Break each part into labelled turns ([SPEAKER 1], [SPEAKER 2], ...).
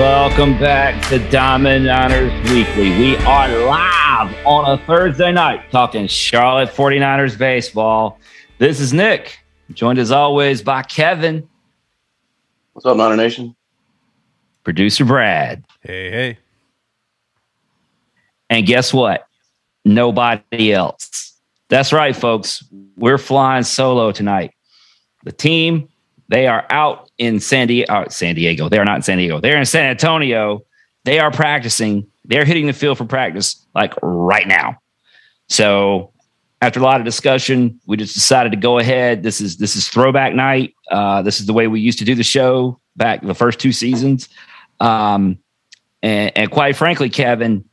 [SPEAKER 1] Welcome back to Diamond Niners Weekly. We are live on a Thursday night talking Charlotte 49ers baseball. This is Nick, joined as always by Kevin.
[SPEAKER 2] What's up, Niner Nation?
[SPEAKER 1] Producer Brad.
[SPEAKER 3] Hey, hey.
[SPEAKER 1] And guess what? Nobody else. That's right, folks. We're flying solo tonight. The team, they are out in San Diego. Uh, San Diego. They are not in San Diego. They're in San Antonio. They are practicing. They're hitting the field for practice like right now. So after a lot of discussion, we just decided to go ahead. This is this is throwback night. Uh, this is the way we used to do the show back the first two seasons. Um, and, and quite frankly, Kevin,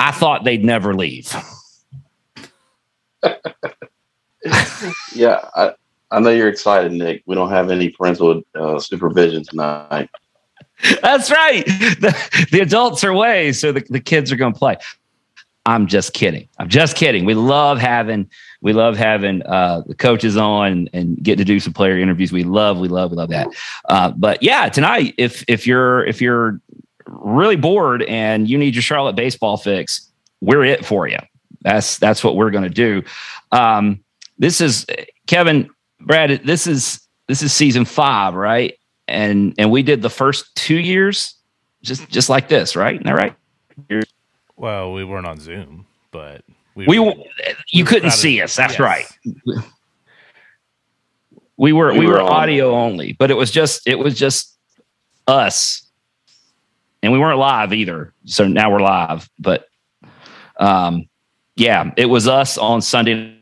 [SPEAKER 1] I thought they'd never leave.
[SPEAKER 2] yeah, I, I know you're excited, Nick. We don't have any parental uh, supervision tonight.
[SPEAKER 1] That's right. The, the adults are away, so the, the kids are going to play. I'm just kidding. I'm just kidding. We love having we love having uh, the coaches on and get to do some player interviews. We love, we love, we love that. Uh, but yeah, tonight, if if you're if you're really bored and you need your Charlotte baseball fix, we're it for you. That's that's what we're going to do. Um, this is Kevin, Brad. This is this is season five, right? And and we did the first two years just just like this, right? Isn't that right?
[SPEAKER 3] Well, we weren't on Zoom, but
[SPEAKER 1] we, we were, you we couldn't see us. That's yes. right. We were we, we were, were audio only, but it was just it was just us, and we weren't live either. So now we're live, but um, yeah, it was us on Sunday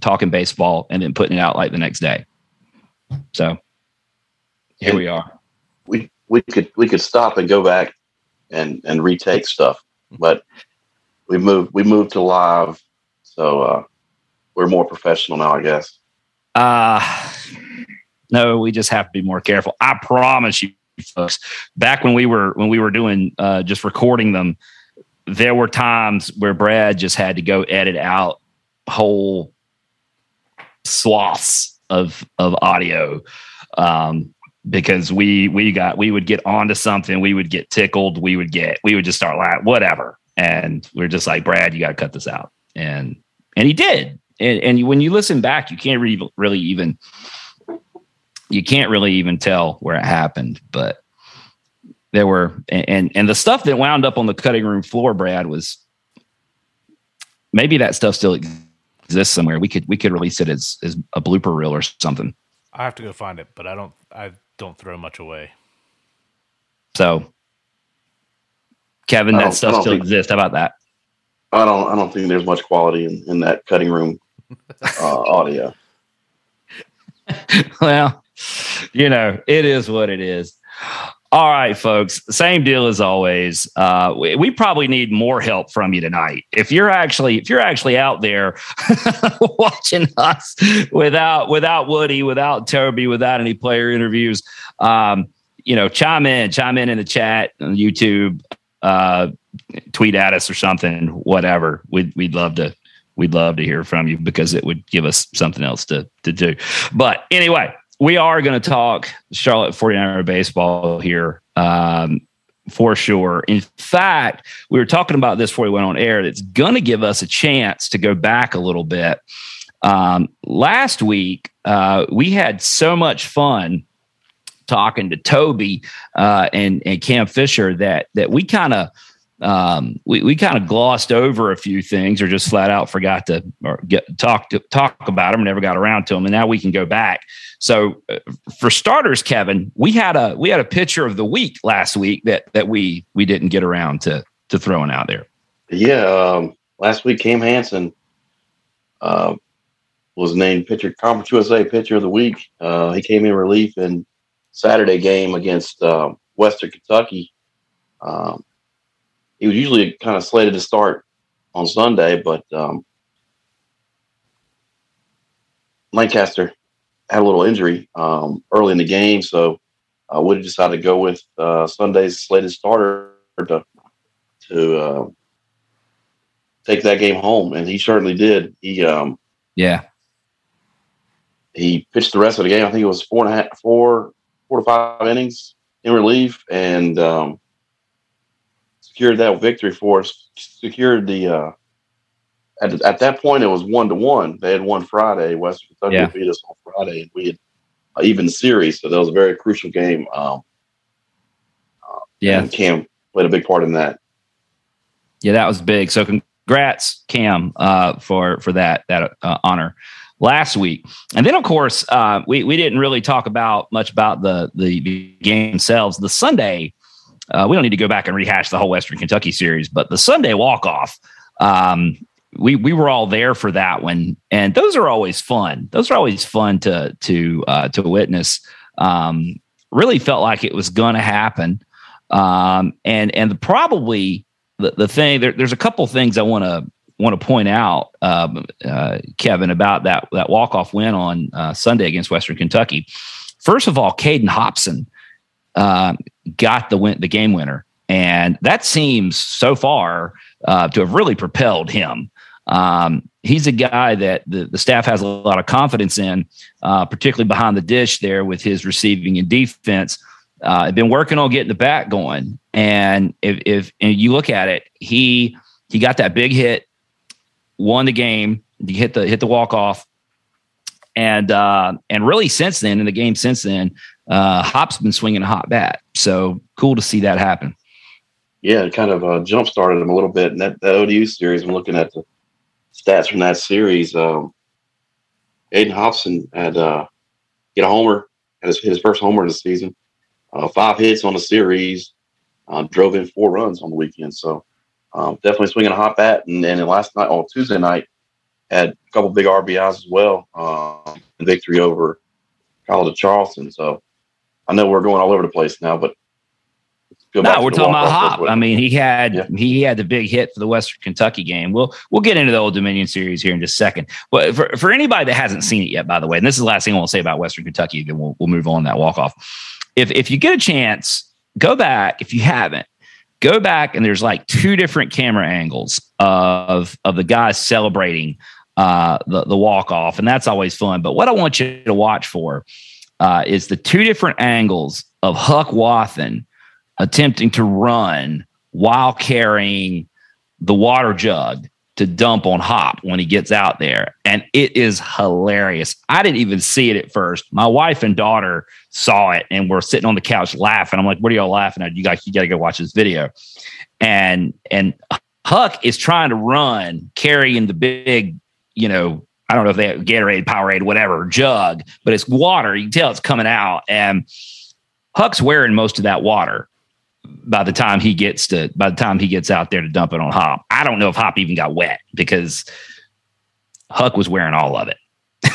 [SPEAKER 1] talking baseball and then putting it out like the next day. So here and we are.
[SPEAKER 2] We we could we could stop and go back and and retake stuff, but we moved we moved to live, so uh, we're more professional now, I guess.
[SPEAKER 1] Uh no, we just have to be more careful. I promise you, folks. Back when we were when we were doing uh, just recording them, there were times where Brad just had to go edit out whole swaths of of audio um, because we we got we would get onto something, we would get tickled, we would get we would just start laughing, whatever, and we are just like Brad, you got to cut this out, and and he did, and, and when you listen back, you can't really really even you can't really even tell where it happened, but there were and and the stuff that wound up on the cutting room floor, Brad, was maybe that stuff still exists somewhere. We could we could release it as as a blooper reel or something.
[SPEAKER 3] I have to go find it, but I don't I don't throw much away.
[SPEAKER 1] So, Kevin, that stuff still think, exists. How about that?
[SPEAKER 2] I don't I don't think there's much quality in, in that cutting room uh, audio.
[SPEAKER 1] well, you know, it is what it is. All right, folks. Same deal as always. Uh, we, we, probably need more help from you tonight. If you're actually if you're actually out there watching us without without Woody, without Toby, without any player interviews, um, you know, chime in, chime in in the chat on YouTube, uh, tweet at us or something, whatever. We'd we'd love to we'd love to hear from you because it would give us something else to to do. But anyway, we are going to talk Charlotte 49er baseball here um, for sure. In fact, we were talking about this before we went on air. That's going to give us a chance to go back a little bit. Um, last week, uh, we had so much fun talking to Toby uh, and and Cam Fisher that that we kind of um, we, we kind of glossed over a few things or just flat out forgot to or get talk to talk about them never got around to them and now we can go back. So uh, for starters kevin we had a we had a pitcher of the week last week that that we we didn't get around to to throwing out there.
[SPEAKER 2] Yeah um, last week cam hanson uh, was named pitcher conference usa pitcher of the week. Uh, he came in relief in saturday game against uh, western kentucky. Um, he was usually kind of slated to start on Sunday, but um, Lancaster had a little injury um, early in the game, so I would have decided to go with uh, Sunday's slated starter to to uh, take that game home, and he certainly did. He um,
[SPEAKER 1] yeah,
[SPEAKER 2] he pitched the rest of the game. I think it was four and a half, four, four to five innings in relief and um, secured that victory for us. Secured the uh, at, at that point it was one to one. They had won Friday. West Kentucky
[SPEAKER 1] Yeah.
[SPEAKER 2] beat us on Friday, and we had uh, even series. So that was a very crucial game. Um,
[SPEAKER 1] Yeah.
[SPEAKER 2] and Cam played a big part in that.
[SPEAKER 1] Yeah, that was big. So congrats, Cam, uh, for for that that uh, honor last week. And then, of course, uh, we we didn't really talk about much about the the, the game themselves. The Sunday, uh, we don't need to go back and rehash the whole Western Kentucky series, but the Sunday walk off. Um, we we were all there for that one, and those are always fun. Those are always fun to to uh, to witness. Um, really felt like it was going to happen, um, and and the, probably the, the thing there, there's a couple things I want to want to point out, um, uh, Kevin, about that that walk off win on uh, Sunday against Western Kentucky. First of all, Caden Hobson uh, got the win, the game winner, and that seems so far uh, to have really propelled him. Um, he's a guy that the, the staff has a lot of confidence in, uh, particularly behind the dish there with his receiving and defense. Uh, been working on getting the back going, and if, if and you look at it, he he got that big hit, won the game, hit the hit the walk off, and uh, and really since then in the game since then, uh, Hop's been swinging a hot bat. So cool to see that happen.
[SPEAKER 2] Yeah, it kind of uh, jump started him a little bit. And that, that ODU series, I'm looking at the stats from that series. Um, Caden Hobson had uh, get a homer, had his, his first homer of the season, uh, five hits on the series, uh, drove in four runs on the weekend. So um, definitely swinging a hot bat. And then last night, on Tuesday night, had a couple big RBIs as well. Um, victory over College of Charleston. So I know we're going all over the place now, but
[SPEAKER 1] No, we're talking about Hop. I mean, he had
[SPEAKER 2] Yeah.
[SPEAKER 1] he had the big hit for the Western Kentucky game. We'll we'll get into the Old Dominion series here in just a second. But for, for anybody that hasn't seen it yet, by the way, and this is the last thing I want to say about Western Kentucky, then we'll we'll move on that walk off. If if you get a chance, go back. If you haven't, go back and there's like two different camera angles of of the guys celebrating uh, the the walk off, and that's always fun. But what I want you to watch for uh, is the two different angles of Huck Wathen attempting to run while carrying the water jug to dump on Hop when he gets out there. And it is hilarious. I didn't even see it at first. My wife and daughter saw it and were sitting on the couch laughing. I'm like, what are y'all laughing at? You guys, you got to go watch this video. And, and Huck is trying to run carrying the big, you know, I don't know if they have Gatorade, Powerade, whatever jug, but it's water. You can tell it's coming out. And Huck's wearing most of that water by the time he gets to by the time he gets out there to dump it on Hop. I don't know if Hop even got wet because Huck was wearing all of it.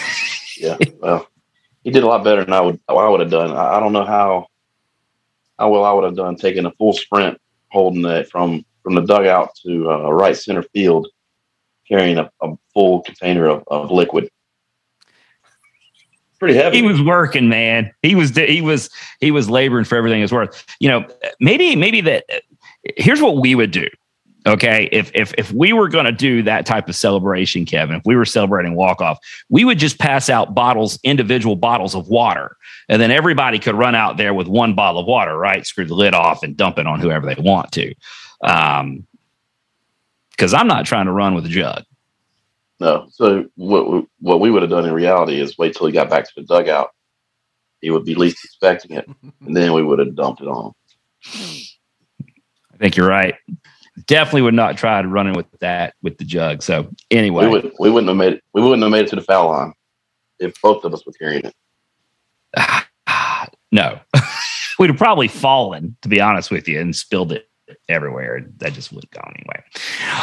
[SPEAKER 2] Yeah, well, he did a lot better than I would I would have done. I, I don't know how how well I would have done taking a full sprint, holding it from from the dugout to uh, right center field, carrying a, a full container of, of liquid. Pretty heavy.
[SPEAKER 1] He was working, man. He was he was he was laboring for everything it's worth. You know, maybe maybe that here's what we would do. Okay, if if if we were going to do that type of celebration, Kevin, if we were celebrating walk off, we would just pass out bottles, individual bottles of water, and then everybody could run out there with one bottle of water, right? Screw the lid off and dump it on whoever they want to. Um, because I'm not trying to run with a jug.
[SPEAKER 2] no, so what we- what we would have done in reality is wait till he got back to the dugout. He would be least expecting it, and then we would have dumped it on him.
[SPEAKER 1] I think you're right. Definitely would not try to run in with that with the jug. So anyway,
[SPEAKER 2] We would we wouldn't have made it. We wouldn't have made it to the foul line if both of us were carrying it.
[SPEAKER 1] no, we'd have probably fallen, to be honest with you, and spilled it everywhere. That just would have gone anyway.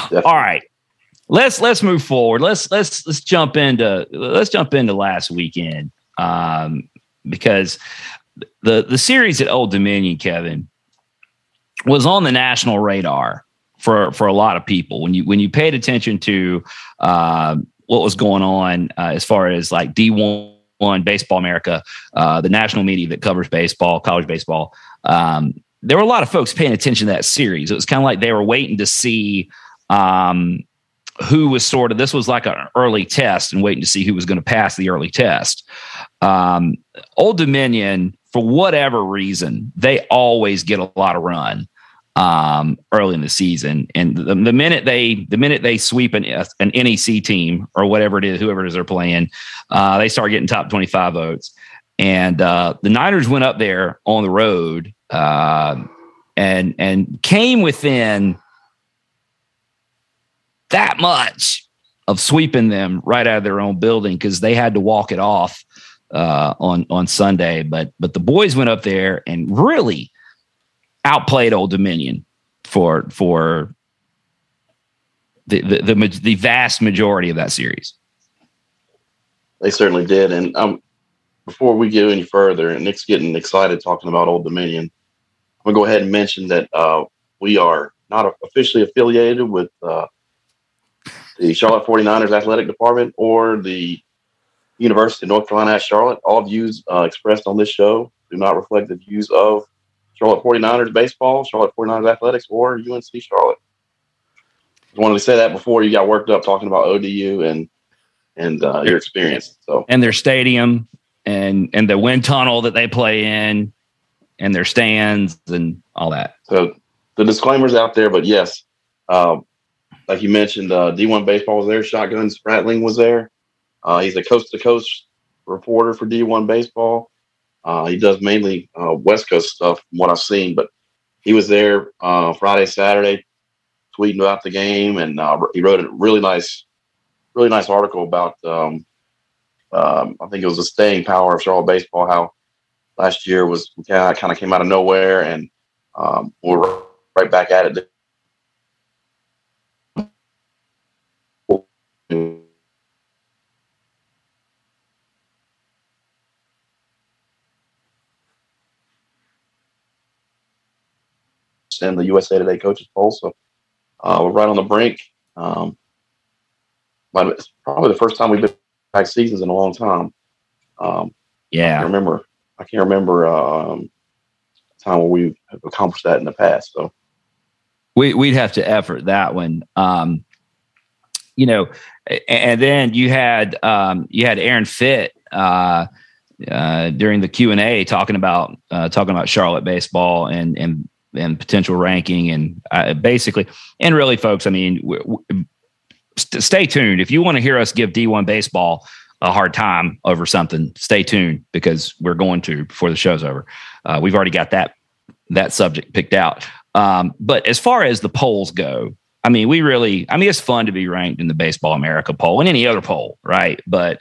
[SPEAKER 2] Definitely.
[SPEAKER 1] All right. Let's let's move forward. Let's let's let's jump into let's jump into last weekend. Um, because the the series at Old Dominion, Kevin, was on the national radar for for a lot of people. When you when you paid attention to um, what was going on uh, as far as like D one Baseball America, uh, the national media that covers baseball, college baseball. Um, there were a lot of folks paying attention to that series. It was kind of like they were waiting to see um, who was sort of this was like an early test and waiting to see who was going to pass the early test. Um, Old Dominion for whatever reason, they always get a lot of run um, early in the season. And the, the, minute they the minute they sweep an, an NEC team or whatever it is, whoever it is they're playing, uh, they start getting top twenty five votes. And uh, the Niners went up there on the road uh, and and came within that much of sweeping them right out of their own building because they had to walk it off uh, on on Sunday. But but the boys went up there and really outplayed Old Dominion for for the the the, the vast majority of that series.
[SPEAKER 2] They certainly did, and um, before we go any further, and Nick's getting excited talking about Old Dominion, I'm gonna go ahead and mention that uh, we are not officially affiliated with uh, the Charlotte 49ers athletic department or the University of North Carolina at Charlotte. All views uh, expressed on this show do not reflect the views of Charlotte 49ers baseball, Charlotte 49ers athletics, or UNC Charlotte. I wanted to say that before you got worked up talking about ODU and and uh, your experience. So
[SPEAKER 1] and their stadium and and the wind tunnel that they play in and their stands and all that.
[SPEAKER 2] So the disclaimers out there, but yes, uh, like you mentioned, uh, D1 baseball was there. Shotgun Spratling was there. Uh, he's a coast to coast reporter for D1 baseball. Uh, he does mainly uh, West Coast stuff, from what I've seen. But he was there uh, Friday, Saturday, tweeting about the game, and he wrote a really nice, really nice article about. Um, um, I think it was the staying power of Charlotte baseball. How last year was kind of came out of nowhere, and um, we're right back at it and the USA Today coaches poll. So uh, we're right on the brink. Um, but it's probably the first time we've been back seasons in a long time. Um,
[SPEAKER 1] yeah,
[SPEAKER 2] I remember. I can't remember um, a time where we've accomplished that in the past. So
[SPEAKER 1] we we'd have to effort that one. Um, you know, and then you had um, you had Aaron Fitt uh, uh, during the Q and A talking about uh, talking about Charlotte baseball and and and potential ranking and uh, basically and really folks i mean w- w- st- stay tuned if you want to hear us give d1 baseball a hard time over something stay tuned because we're going to before the show's over uh, we've already got that that subject picked out um, but as far as the polls go i mean we really i mean it's fun to be ranked in the baseball america poll and any other poll right but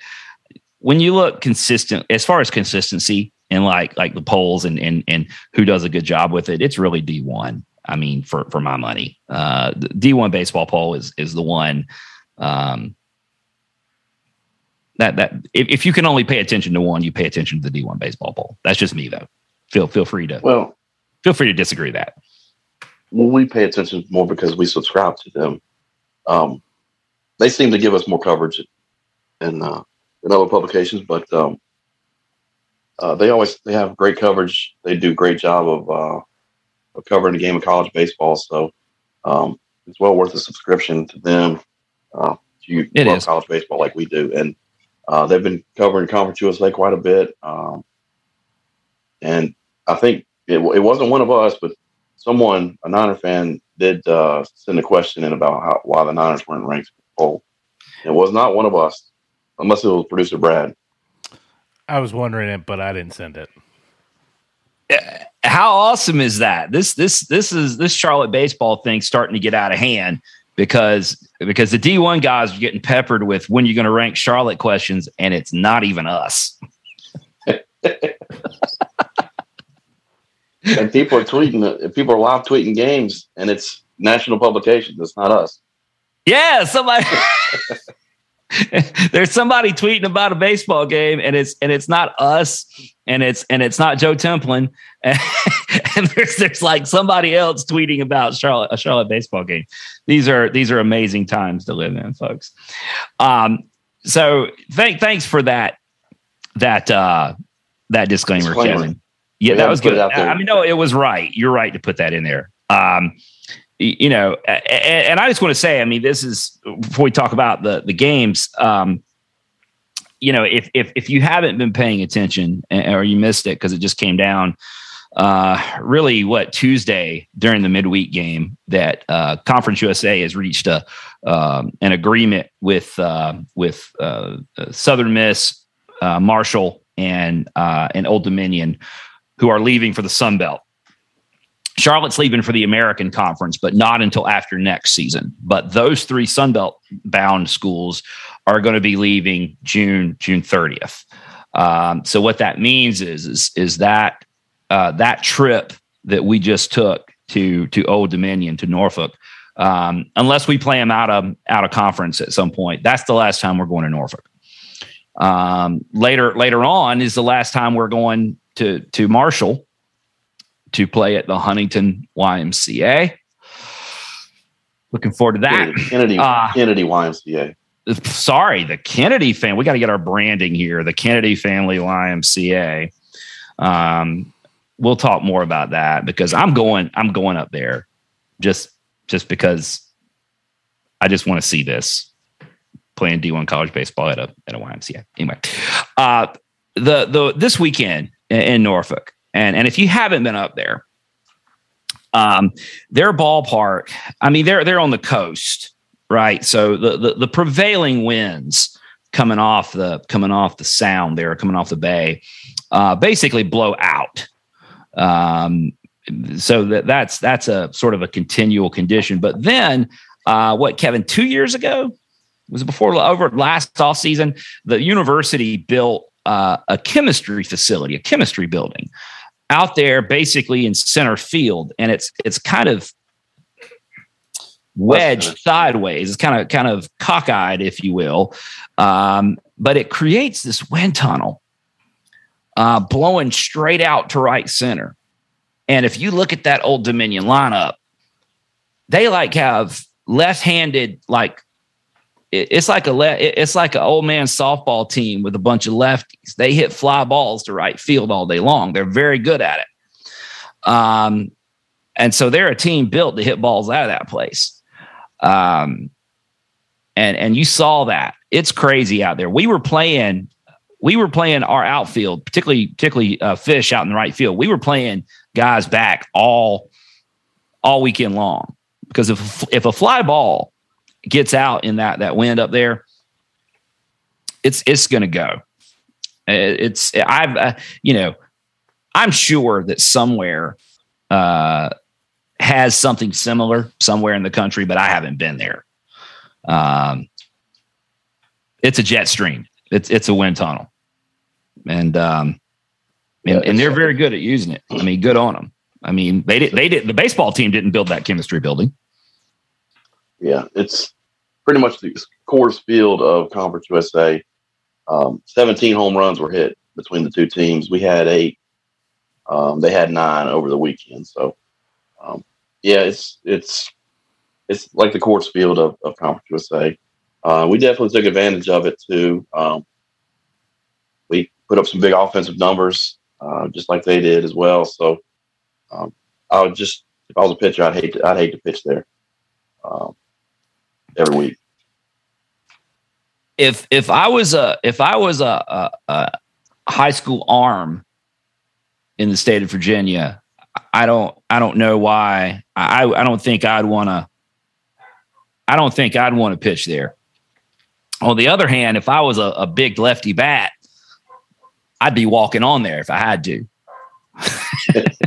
[SPEAKER 1] when you look consistent as far as consistency and like like the polls and and and who does a good job with it, it's really D one. I mean, for for my money, uh, D one baseball poll is is the one. Um, that that if, if you can only pay attention to one, you pay attention to the D one baseball poll. That's just me though. Feel feel free to
[SPEAKER 2] well
[SPEAKER 1] feel free to disagree that.
[SPEAKER 2] Well, we pay attention more because we subscribe to them. Um, they seem to give us more coverage than uh, than other publications, but um, uh, they always they have great coverage. They do a great job of, uh, of covering the game of college baseball. So um, it's well worth a subscription to them. Uh, you
[SPEAKER 1] it
[SPEAKER 2] love
[SPEAKER 1] is.
[SPEAKER 2] college baseball like we do, and uh, they've been covering Conference USA quite a bit. Um, and I think it, it wasn't one of us, but someone, a Niner fan, did uh, send a question in about how, why the Niners weren't ranked. poll. It was not one of us, unless it was producer Brad.
[SPEAKER 3] I was wondering it, but I didn't send it.
[SPEAKER 1] How awesome is that? This this this is this Charlotte baseball thing starting to get out of hand because because the D1 guys are getting peppered with when you're going to rank Charlotte questions, and it's not even us.
[SPEAKER 2] and people are tweeting. People are live tweeting games, and it's national publications. It's not us.
[SPEAKER 1] Yeah, somebody. there's somebody tweeting about a baseball game and it's and it's not us and it's and it's not Joe Templin and, and there's there's like somebody else tweeting about Charlotte a Charlotte baseball game. These are these are amazing times to live in, folks. Um, so thank thanks for that that uh that disclaimer,
[SPEAKER 2] Disclaimer.
[SPEAKER 1] Kevin. Yeah,
[SPEAKER 2] We
[SPEAKER 1] that was good.
[SPEAKER 2] it out there.
[SPEAKER 1] I mean, no, it was right. You're right to put that in there. Um, you know, and I just want to say, I mean, this is before we talk about the the games. Um, you know, if if if you haven't been paying attention or you missed it because it just came down, uh, really what Tuesday during the midweek game that uh, Conference USA has reached a um, an agreement with uh, with uh, Southern Miss, uh, Marshall, and uh, and Old Dominion, who are leaving for the Sun Belt. Charlotte's leaving for the American Conference, but not until after next season. But those three Sunbelt bound schools are going to be leaving June June 30th. Um, so what that means is is, is that uh, that trip that we just took to to Old Dominion to Norfolk, um, unless we play them out of out of conference at some point, that's the last time we're going to Norfolk. Um, later later on is the last time we're going to to Marshall to play at the Huntington YMCA. Looking forward to that.
[SPEAKER 2] Kennedy uh, Kennedy YMCA.
[SPEAKER 1] Sorry, the Kennedy fan. We got to get our branding here. The Kennedy Family YMCA. Um, we'll talk more about that because I'm going. I'm going up there, just just because I just want to see this playing D1 college baseball at a at a YMCA. Anyway, uh, the the this weekend in Norfolk, and and if you haven't been up there, um, their ballpark. I mean, they're they're on the coast, right? So the the, the prevailing winds coming off the coming off the sound there, coming off the bay, uh, basically blow out. Um, so that that's that's a sort of a continual condition. But then, uh, what Kevin? Two years ago was it before over last off season? The university built uh, a chemistry facility, a chemistry building out there, basically in center field, and it's it's kind of wedged sideways. It's kind of kind of cockeyed, if you will, um, but it creates this wind tunnel uh, blowing straight out to right center. And if you look at that old Dominion lineup, they like have left-handed like it's like a le- it's like an old man softball team with a bunch of lefties. They hit fly balls to right field all day long. They're very good at it. Um, and so they're a team built to hit balls out of that place. Um, and and you saw that it's crazy out there. We were playing we were playing our outfield, particularly particularly uh, Fish out in the right field. We were playing guys back all all weekend long because if if a fly ball gets out in that that wind up there, it's it's going to go. It's I've uh, you know I'm sure that somewhere uh, has something similar somewhere in the country, but I haven't been there. Um, it's a jet stream it's it's a wind tunnel, and um, and, and they're very good at using it. I mean, good on them. I mean, they did they did the baseball team didn't build that chemistry building.
[SPEAKER 2] Yeah, it's pretty much the Coors Field of Conference USA. Um, 17 home runs were hit between the two teams. We had eight. Um, they had nine over the weekend. So, um, yeah, it's it's it's like the Coors Field of, of Conference USA uh, we definitely took advantage of it too. Um, we put up some big offensive numbers, uh, just like they did as well. So um, I would just, if I was a pitcher, I'd hate to, I'd hate to pitch there um, every week.
[SPEAKER 1] If if I was a if I was a, a, a high school arm in the state of Virginia, I don't I don't know why I I don't think I'd want to I don't think I'd want to pitch there. On the other hand, if I was a, a big lefty bat, I'd be walking on there if I had to.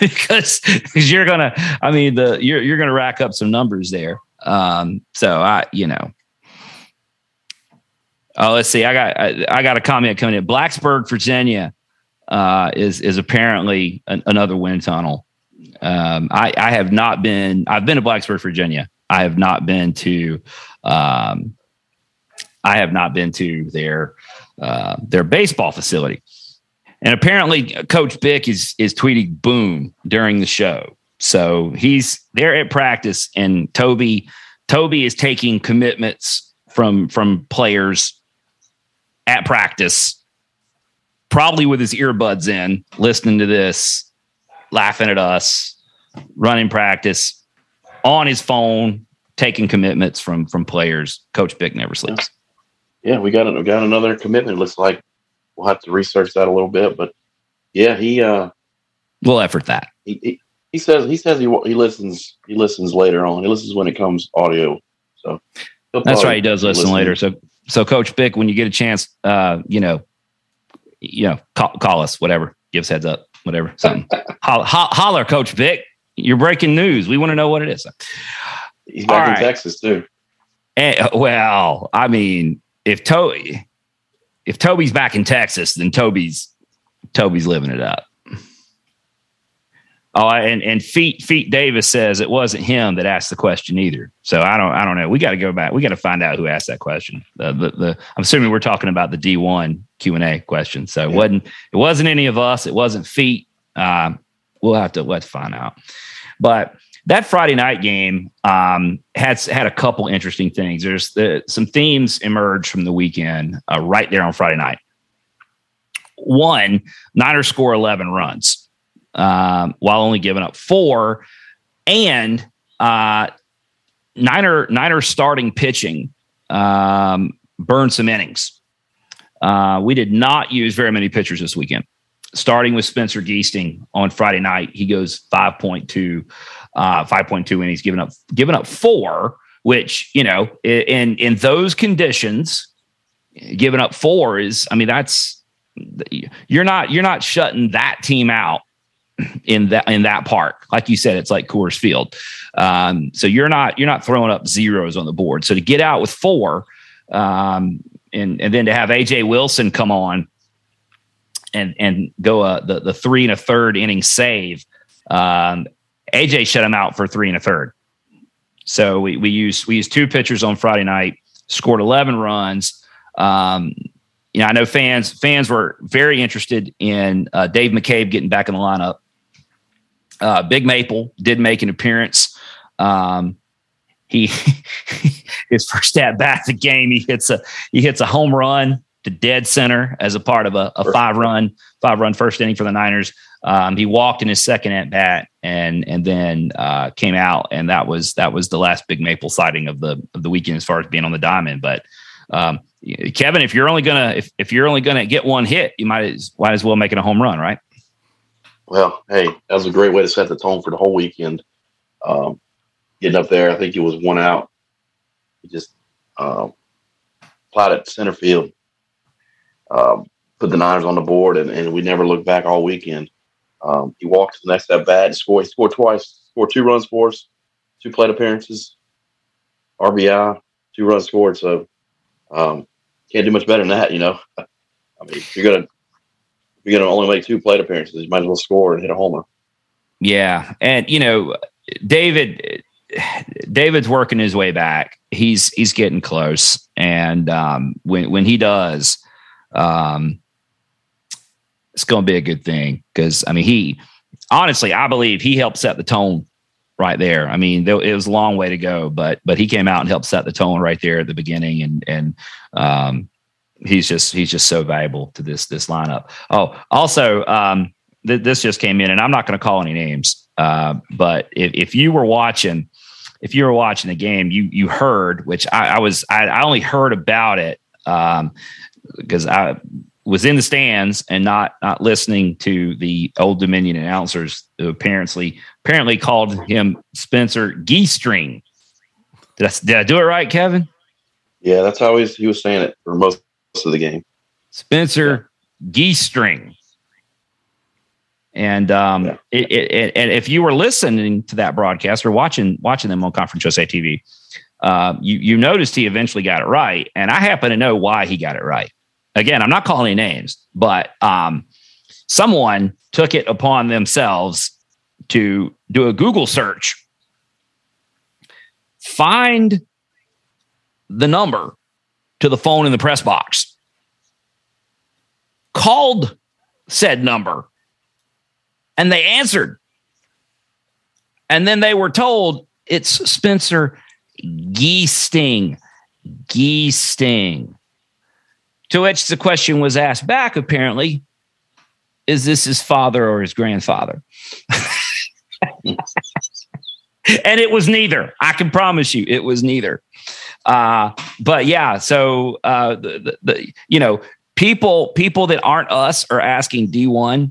[SPEAKER 1] because because you're gonna I mean the you're you're gonna rack up some numbers there. Um, so I you know. Oh, let's see. I got I, I got a comment coming in. Blacksburg, Virginia, uh, is is apparently an, another wind tunnel. Um, I I have not been. I've been to Blacksburg, Virginia. I have not been to um, I have not been to their uh, their baseball facility, and apparently Coach Bick is is tweeting boom during the show. So he's there at practice, and Toby Toby is taking commitments from from players at practice, probably with his earbuds in, listening to this, laughing at us, running practice on his phone, taking commitments from from players. Coach Bick never sleeps.
[SPEAKER 2] yeah, we got we got another commitment. Looks like we'll have to research that a little bit, but yeah, he uh,
[SPEAKER 1] we'll effort that.
[SPEAKER 2] He, he, he says he says he he listens he listens later on. He listens when it comes audio. So
[SPEAKER 1] that's right. He does listen, listen, later. So so Coach Bick, when you get a chance, uh, you know, you know, call, call us, whatever, give us heads up, whatever, something. holler, holler, Coach Bick. You're breaking news. We want to know what it is.
[SPEAKER 2] He's back All in right. Texas too.
[SPEAKER 1] And, eh, well, I mean, if Toby, if Toby's back in Texas, then Toby's Toby's living it up. Oh, and and Feet Feet Davis says it wasn't him that asked the question either. So I don't I don't know. We got to go back. We got to find out who asked that question. The, the, the I'm assuming we're talking about the D one Q and A question. So it wasn't it wasn't any of us. It wasn't Feet. Um, we'll have to let's find out. But that Friday night game um, had had a couple interesting things. There's the, some themes emerged from the weekend uh, right there on Friday night. One, Niners score 11 runs um, while only giving up four, and uh, Niner Niner starting pitching um, burned some innings. Uh, we did not use very many pitchers this weekend. Starting with Spencer Giesting on Friday night, he goes 5.2 uh, 5.2 innings, given up given up four, which you know in in those conditions, giving up four is I mean that's you're not you're not shutting that team out in that in that park. Like you said, it's like Coors Field. Um, so you're not you're not throwing up zeros on the board. So to get out with four, um, and and then to have AJ Wilson come on and and go a, the the three and a third inning save. Um, AJ shut him out for three and a third. So we we used we used two pitchers on Friday night, scored eleven runs. Um, you know, I know fans fans were very interested in uh, Dave McCabe getting back in the lineup. Uh, Big Maple did make an appearance. Um, he his first at bat the game, he hits a he hits a home run to dead center as a part of a, a five run five run first inning for the Niners. Um, he walked in his second at bat and and then uh, came out, and that was that was the last big maple sighting of the of the weekend as far as being on the diamond. But um, Kevin, if you're only gonna if, if you're only gonna get one hit, you might as, might as well make it a home run, right?
[SPEAKER 2] Well, hey, that was a great way to set the tone for the whole weekend. Um, getting up there, I think it was one out. He just um, plotted center field, um, put the Niners on the board, and, and we never looked back all weekend. Um, he walked the next at bat, scored, He scored twice, scored two runs for us, two plate appearances, RBI, two runs scored. So um, can't do much better than that, you know. I mean, if you're gonna if you're gonna only make two plate appearances, you might as well score and hit a homer.
[SPEAKER 1] Yeah, and you know, David. David's working his way back. He's he's getting close, and um, when when he does, um, it's going to be a good thing because I mean he honestly I believe he helped set the tone right there. I mean it was a long way to go, but but he came out and helped set the tone right there at the beginning, and and um, he's just he's just so valuable to this this lineup. Oh, also um, th- this just came in, and I'm not going to call any names, uh, but if, if you were watching. If you were watching the game, you you heard, which I, I was I, I only heard about it um, because I was in the stands and not not listening to the Old Dominion announcers who apparently apparently called him Spencer Geestring. Did I, did I do it right, Kevin?
[SPEAKER 2] Yeah, that's how he was saying it for most of the game.
[SPEAKER 1] Spencer. Geestring. And um, yeah. it, it, and if you were listening to that broadcast or watching watching them on Conference USA TV, uh, you you noticed he eventually got it right, and I happen to know why he got it right again, I'm not calling any names, but um, someone took it upon themselves to do a Google search, find the number to the phone in the press box, called said number, and they answered. And then they were told it's Spencer Giesting. Giesting. To which the question was asked back, apparently, is this his father or his grandfather? and it was neither. I can promise you, it was neither. Uh, but yeah, so uh, the, the, the you know people people that aren't us are asking D1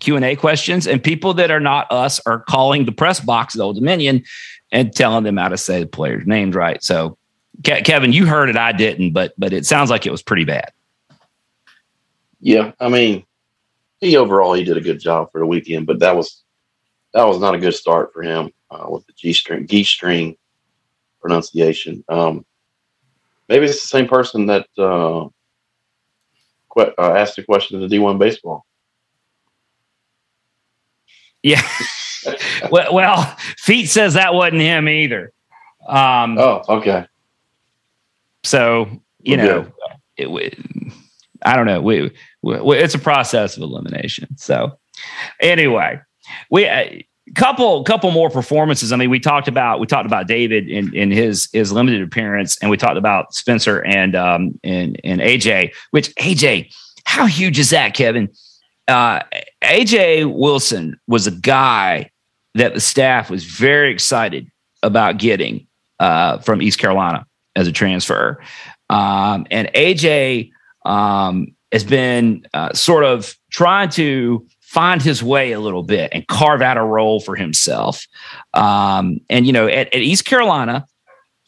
[SPEAKER 1] Q&A questions and people that are not us are calling the press box at Old Dominion and telling them how to say the players' names right. So Ke- Kevin, you heard it, I didn't, but but it sounds like it was pretty bad.
[SPEAKER 2] Yeah, I mean, he overall he did a good job for the weekend, but that was that was not a good start for him uh, with the G string G string pronunciation. Um, maybe it's the same person that uh, que- uh, asked the question of the D1 baseball.
[SPEAKER 1] Yeah. well, well, Feet says that wasn't him either. Um,
[SPEAKER 2] oh, okay.
[SPEAKER 1] So you know, it, I don't know. We, we, it's a process of elimination. So anyway, we a couple couple more performances. I mean, we talked about we talked about David in, in his his limited appearance, and we talked about Spencer and um and and AJ. Which AJ, how huge is that, Kevin? Uh, AJ Wilson was a guy that the staff was very excited about getting uh, from East Carolina as a transfer. Um, and AJ um, has been uh, sort of trying to find his way a little bit and carve out a role for himself. Um, and you know, at, at, East Carolina,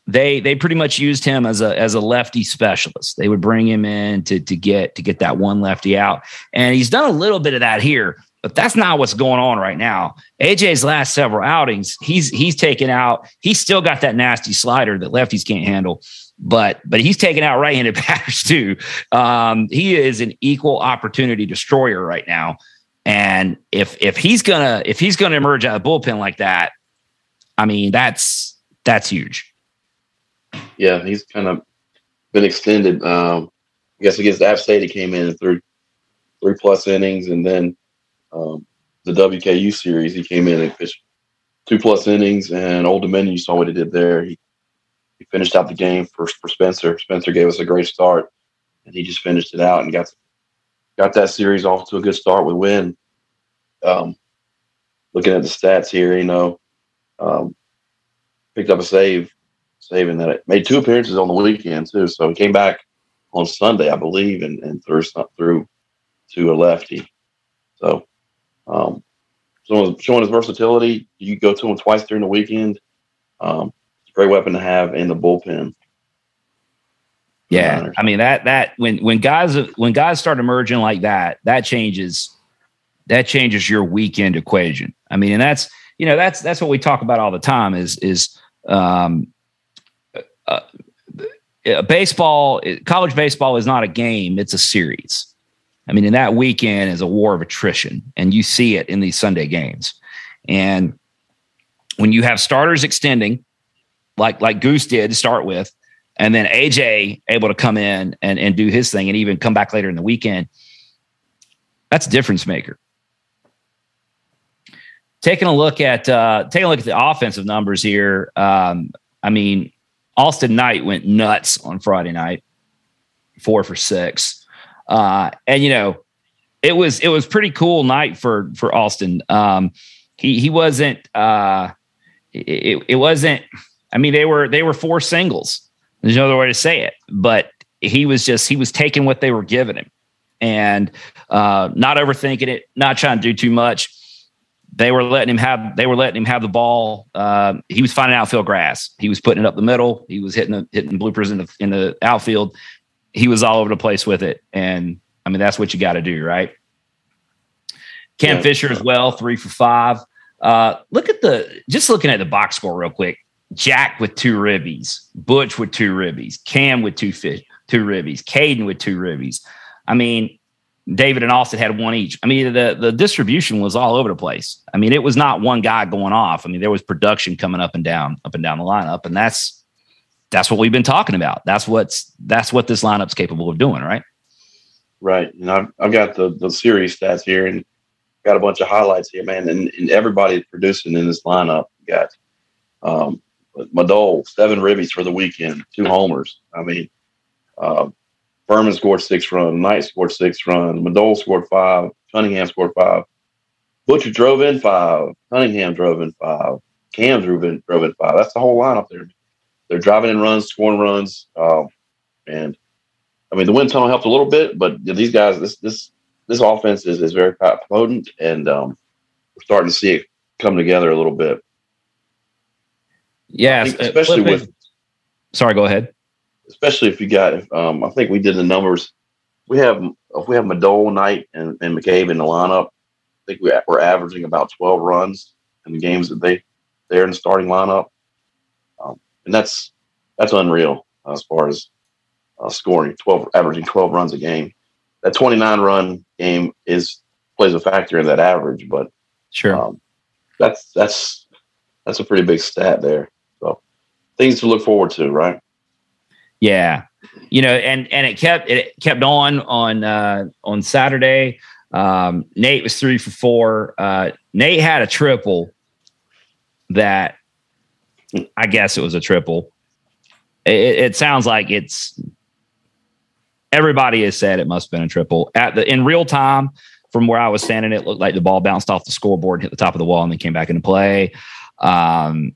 [SPEAKER 1] they they pretty much used him as a as a lefty specialist. They would bring him in to to get to get that one lefty out, and he's done a little bit of that here. But that's not what's going on right now. AJ's last several outings, he's he's taken out. He's still got that nasty slider that lefties can't handle but but he's taking out right-handed batters too. Um, he is an equal opportunity destroyer right now, and if if he's gonna if he's gonna emerge out of bullpen like that, I mean that's that's huge.
[SPEAKER 2] Yeah, he's kind of been extended. Um, I guess against App State, he came in and threw three plus innings, and then um, the WKU series, he came in and pitched two plus innings. And Old Dominion, you saw what he did there. He he finished out the game for, for Spencer. Spencer gave us a great start, and he just finished it out and got got that series off to a good start with win. Um, looking at the stats here, you know, um, picked up a save, saving that it made two appearances on the weekend too. So he came back on Sunday, I believe, and, and threw through to a lefty. So, um, showing his versatility. You go to him twice during the weekend. Um, great weapon to have in the bullpen.
[SPEAKER 1] Yeah, I mean that that when when guys when guys start emerging like that, that changes that changes your weekend equation. I mean, and that's you know that's that's what we talk about all the time is is um, uh, uh, baseball college baseball is not a game it's a series i mean and that weekend is a war of attrition and you see it in these sunday games and when you have starters extending like like Goose did to start with, and then AJ able to come in and and do his thing and even come back later in the weekend. That's a difference maker. Taking a look at uh, taking a look at the offensive numbers here. Um, I mean, Austin Knight went nuts on Friday night, four for six, uh, and you know, it was it was pretty cool night for for Austin. Um, he he wasn't uh, it, it wasn't I mean, they were they were four singles. There's no other way to say it. But he was just he was taking what they were giving him, and uh, not overthinking it, not trying to do too much. They were letting him have they were letting him have the ball. Uh, he was finding outfield grass. He was putting it up the middle. He was hitting the hitting bloopers in the in the outfield. He was all over the place with it, and I mean that's what you got to do, right? Cam yeah. Fisher as well, three for five. Uh, look at the just looking at the box score real quick. Jack with two ribbies, Butch with two ribbies, Cam with two fish, two ribbies, Caden with two ribbies. I mean, David and Austin had one each. I mean, the the distribution was all over the place. I mean, it was not one guy going off. I mean, there was production coming up and down, up and down the lineup, and that's that's what we've been talking about. That's what's that's what this lineup's capable of doing, right?
[SPEAKER 2] Right. And I've I've got the the series stats here and got a bunch of highlights here, man. And, and everybody producing in this lineup. You got um, Madole, seven ribbies for the weekend, two homers. I mean, uh, Furman scored six runs, Knight scored six runs, Madole scored five, Cunningham scored five, Butcher drove in five, Cunningham drove in five, Cam drove in, drove in five. That's the whole lineup there. they're driving in runs, scoring runs, um, and I mean the wind tunnel helped a little bit, but these guys, this this this offense is, is very potent, and um, we're starting to see it come together a little bit.
[SPEAKER 1] Yeah,
[SPEAKER 2] especially with.
[SPEAKER 1] Sorry, go ahead.
[SPEAKER 2] Especially if you got, um, I think we did the numbers. We have if we have Madole, Knight, and, and McCabe in the lineup. I think we, we're averaging about twelve runs in the games that they they're in the starting lineup, um, and that's that's unreal uh, as far as uh, scoring twelve, averaging twelve runs a game. That twenty nine run game is plays a factor in that average, but
[SPEAKER 1] sure, um,
[SPEAKER 2] that's that's that's a pretty big stat there. Things to look forward to, right?
[SPEAKER 1] Yeah, you know, and and it kept it kept on on uh, on Saturday. Um, Nate was three for four. Uh, Nate had a triple that I guess it was a triple. It, it, sounds like it's everybody has said it must have been a triple at the in real time from where I was standing. It looked like the ball bounced off the scoreboard, hit the top of the wall, and then came back into play. Um,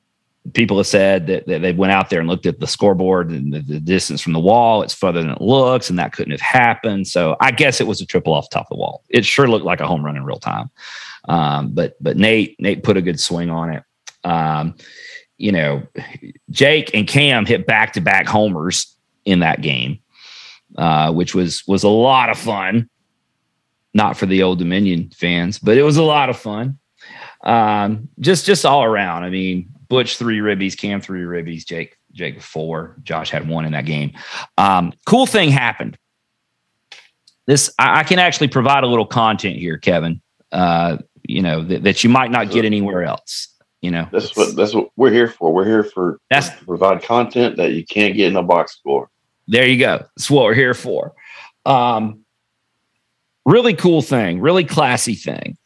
[SPEAKER 1] people have said that, that, they went out there and looked at the scoreboard and the, the, distance from the wall. It's further than it looks, and that couldn't have happened. So I guess it was a triple off the top of the wall. It sure looked like a home run in real time. Um, but but Nate Nate put a good swing on it. Um, you know, Jake and Cam hit back to back homers in that game, uh, which was was a lot of fun. Not for the Old Dominion fans, but it was a lot of fun. Um, just just all around. I mean, Butch three ribbies, Cam three ribbies, Jake Jake four, Josh had one in that game. Um, cool thing happened. This I, I, can actually provide a little content here, Kevin. Uh, you know that, that you might not get anywhere else. You know
[SPEAKER 2] that's what that's what we're here for. We're here for
[SPEAKER 1] that's
[SPEAKER 2] to provide content that you can't get in a box score.
[SPEAKER 1] There you go. That's what we're here for. Um, really cool thing, really classy thing.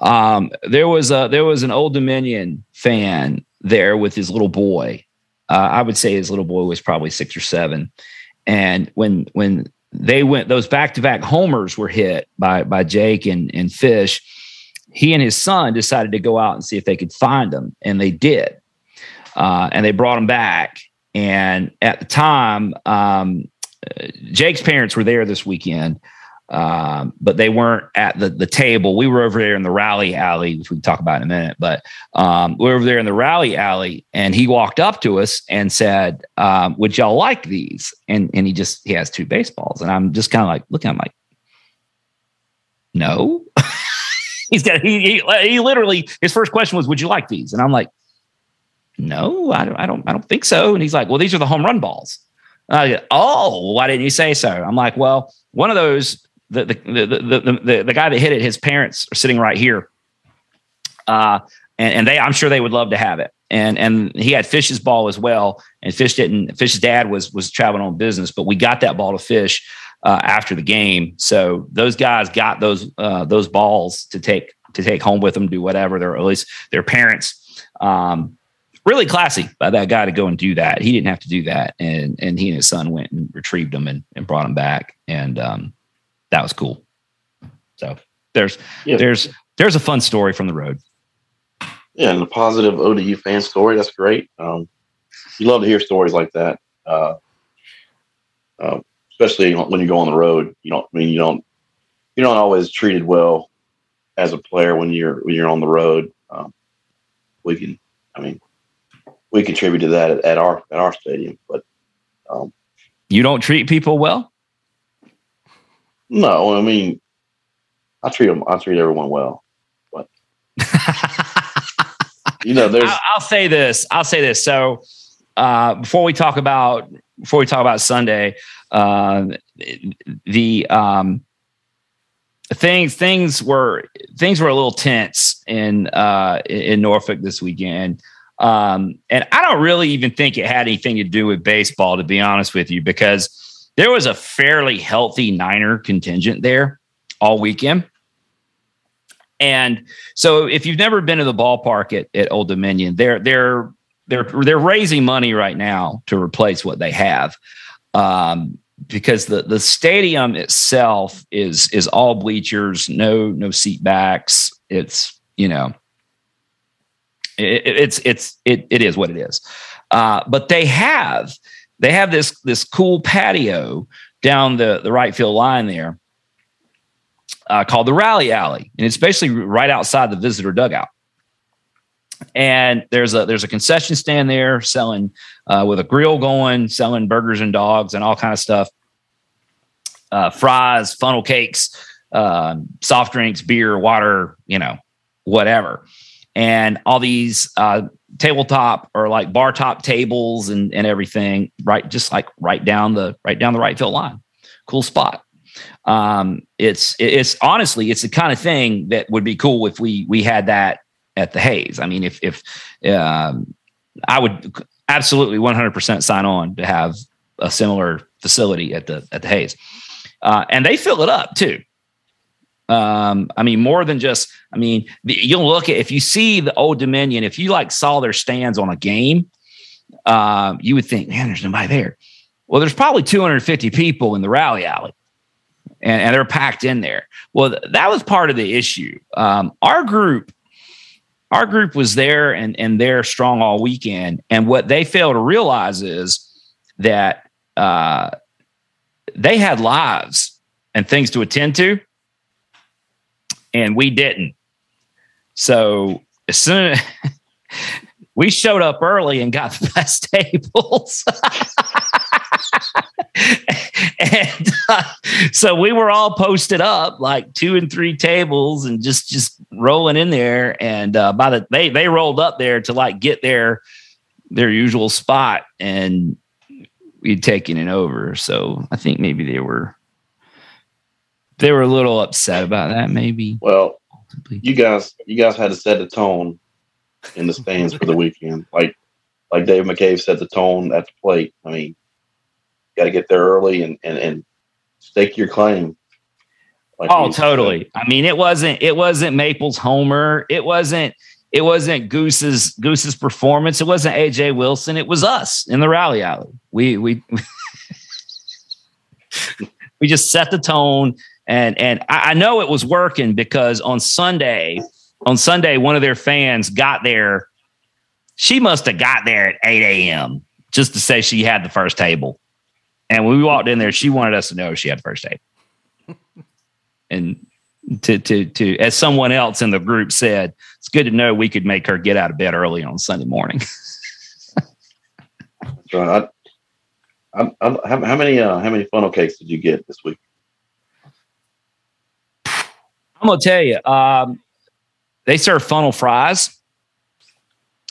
[SPEAKER 1] Um, there was a there was an Old Dominion fan there with his little boy. Uh, I would say his little boy was probably six or seven. And when when they went, those back to back homers were hit by by Jake and and Fish. He and his son decided to go out and see if they could find them, and they did. Uh, and they brought him back. And at the time, um, Jake's parents were there this weekend, um, but they weren't at the, the table. We were over there in the rally alley, which we can talk about in a minute. But um, we were over there in the rally alley, and he walked up to us and said, um, "Would y'all like these?" And and he just he has two baseballs, and I'm just kind of like looking. I'm like, no. He's got he, he he literally his first question was, "Would you like these?" And I'm like, no, I don't I don't I don't think so. And he's like, well, these are the home run balls. I Go, oh, why didn't you say so? I'm like, well, one of those the the, the the the guy that hit it, his parents are sitting right here. Uh, and, and they, I'm sure they would love to have it. And and he had Fish's ball as well. And Fish didn't. Fish's dad was was traveling on business, but we got that ball to Fish uh, after the game. So those guys got those uh, those balls to take to take home with them, do whatever. They're at least their parents. Um, really classy by that guy to go and do that. He didn't have to do that, and and he and his son went and retrieved them and, and brought them back. And um, that was cool. So there's yeah. there's there's a fun story from the road.
[SPEAKER 2] Yeah, and a positive ODU fan story. That's great. Um, you love to hear stories like that, uh, uh, especially when you go on the road. You don't I mean you don't you don't always treated well as a player when you're when you're on the road. Um, we can, I mean, we contribute to that at, at our at our stadium, but um,
[SPEAKER 1] you don't treat people well.
[SPEAKER 2] No, I mean, I treat them. I treat everyone well, but you know, there's.
[SPEAKER 1] I'll, I'll, say this. I'll say this. So uh, before we talk about before we talk about Sunday, uh, the um, things things were things were a little tense in uh, in Norfolk this weekend. Um, and I don't really even think it had anything to do with baseball, to be honest with you, because there was a fairly healthy Niner contingent there all weekend. And so if you've never been to the ballpark at, at Old Dominion, they're they're they're they're raising money right now to replace what they have. Um, because the the stadium itself is is all bleachers, no no seat backs. It's you know it, it's it's it it is what it is. Uh, but they have they have this this cool patio down the the right field line there uh, called the Rally Alley, and it's basically right outside the visitor dugout. And there's a there's a concession stand there selling uh, with a grill going, selling burgers and dogs and all kind of stuff, uh, fries, funnel cakes, uh, soft drinks, beer, water, you know, whatever. And all these uh, tabletop or like bar top tables and, and everything, right? Just like right down the right down the right field line. Cool spot. Um, it's it's honestly it's the kind of thing that would be cool if we we had that at the Hayes. I mean, if if um, I would absolutely 100% sign on to have a similar facility at the at the Hayes, uh, and they fill it up too. Um, I mean, more than just, I mean, you'll look at if you see the Old Dominion, if you like saw their stands on a game, um, you would think, man, there's nobody there. Well, there's probably 250 people in the rally alley, and, and they're packed in there. Well, th- that was part of the issue. Um, our group, our group was there and and they're strong all weekend, and what they fail to realize is that uh, they had lives and things to attend to and we didn't. So as soon as we showed up early and got the best tables. and uh, so we were all posted up like two and three tables and just just rolling in there and uh, by the they they rolled up there to like get their their usual spot and we'd taken it over so i think maybe they were they were a little upset about that, maybe.
[SPEAKER 2] Well, you guys, you guys had to set the tone in the stands for the weekend. Like, like Dave McCabe set the tone at the plate. I mean, got to get there early and and and stake your claim.
[SPEAKER 1] Like oh, totally. I mean, it wasn't it wasn't Maple's homer. It wasn't it wasn't Goose's Goose's performance. It wasn't AJ Wilson. It was us in the rally alley. We we we just set the tone and and I, I know it was working because on Sunday, on Sunday, one of their fans got there. She must have got there at 8 a.m. just to say she had the first table. And when we walked in there, she wanted us to know she had the first table. and to to to as someone else in the group said, it's good to know we could make her get out of bed early on Sunday morning.
[SPEAKER 2] right. I, I, I, how, how many uh, how many funnel cakes did you get this week?
[SPEAKER 1] I'm gonna tell you, um, they serve funnel fries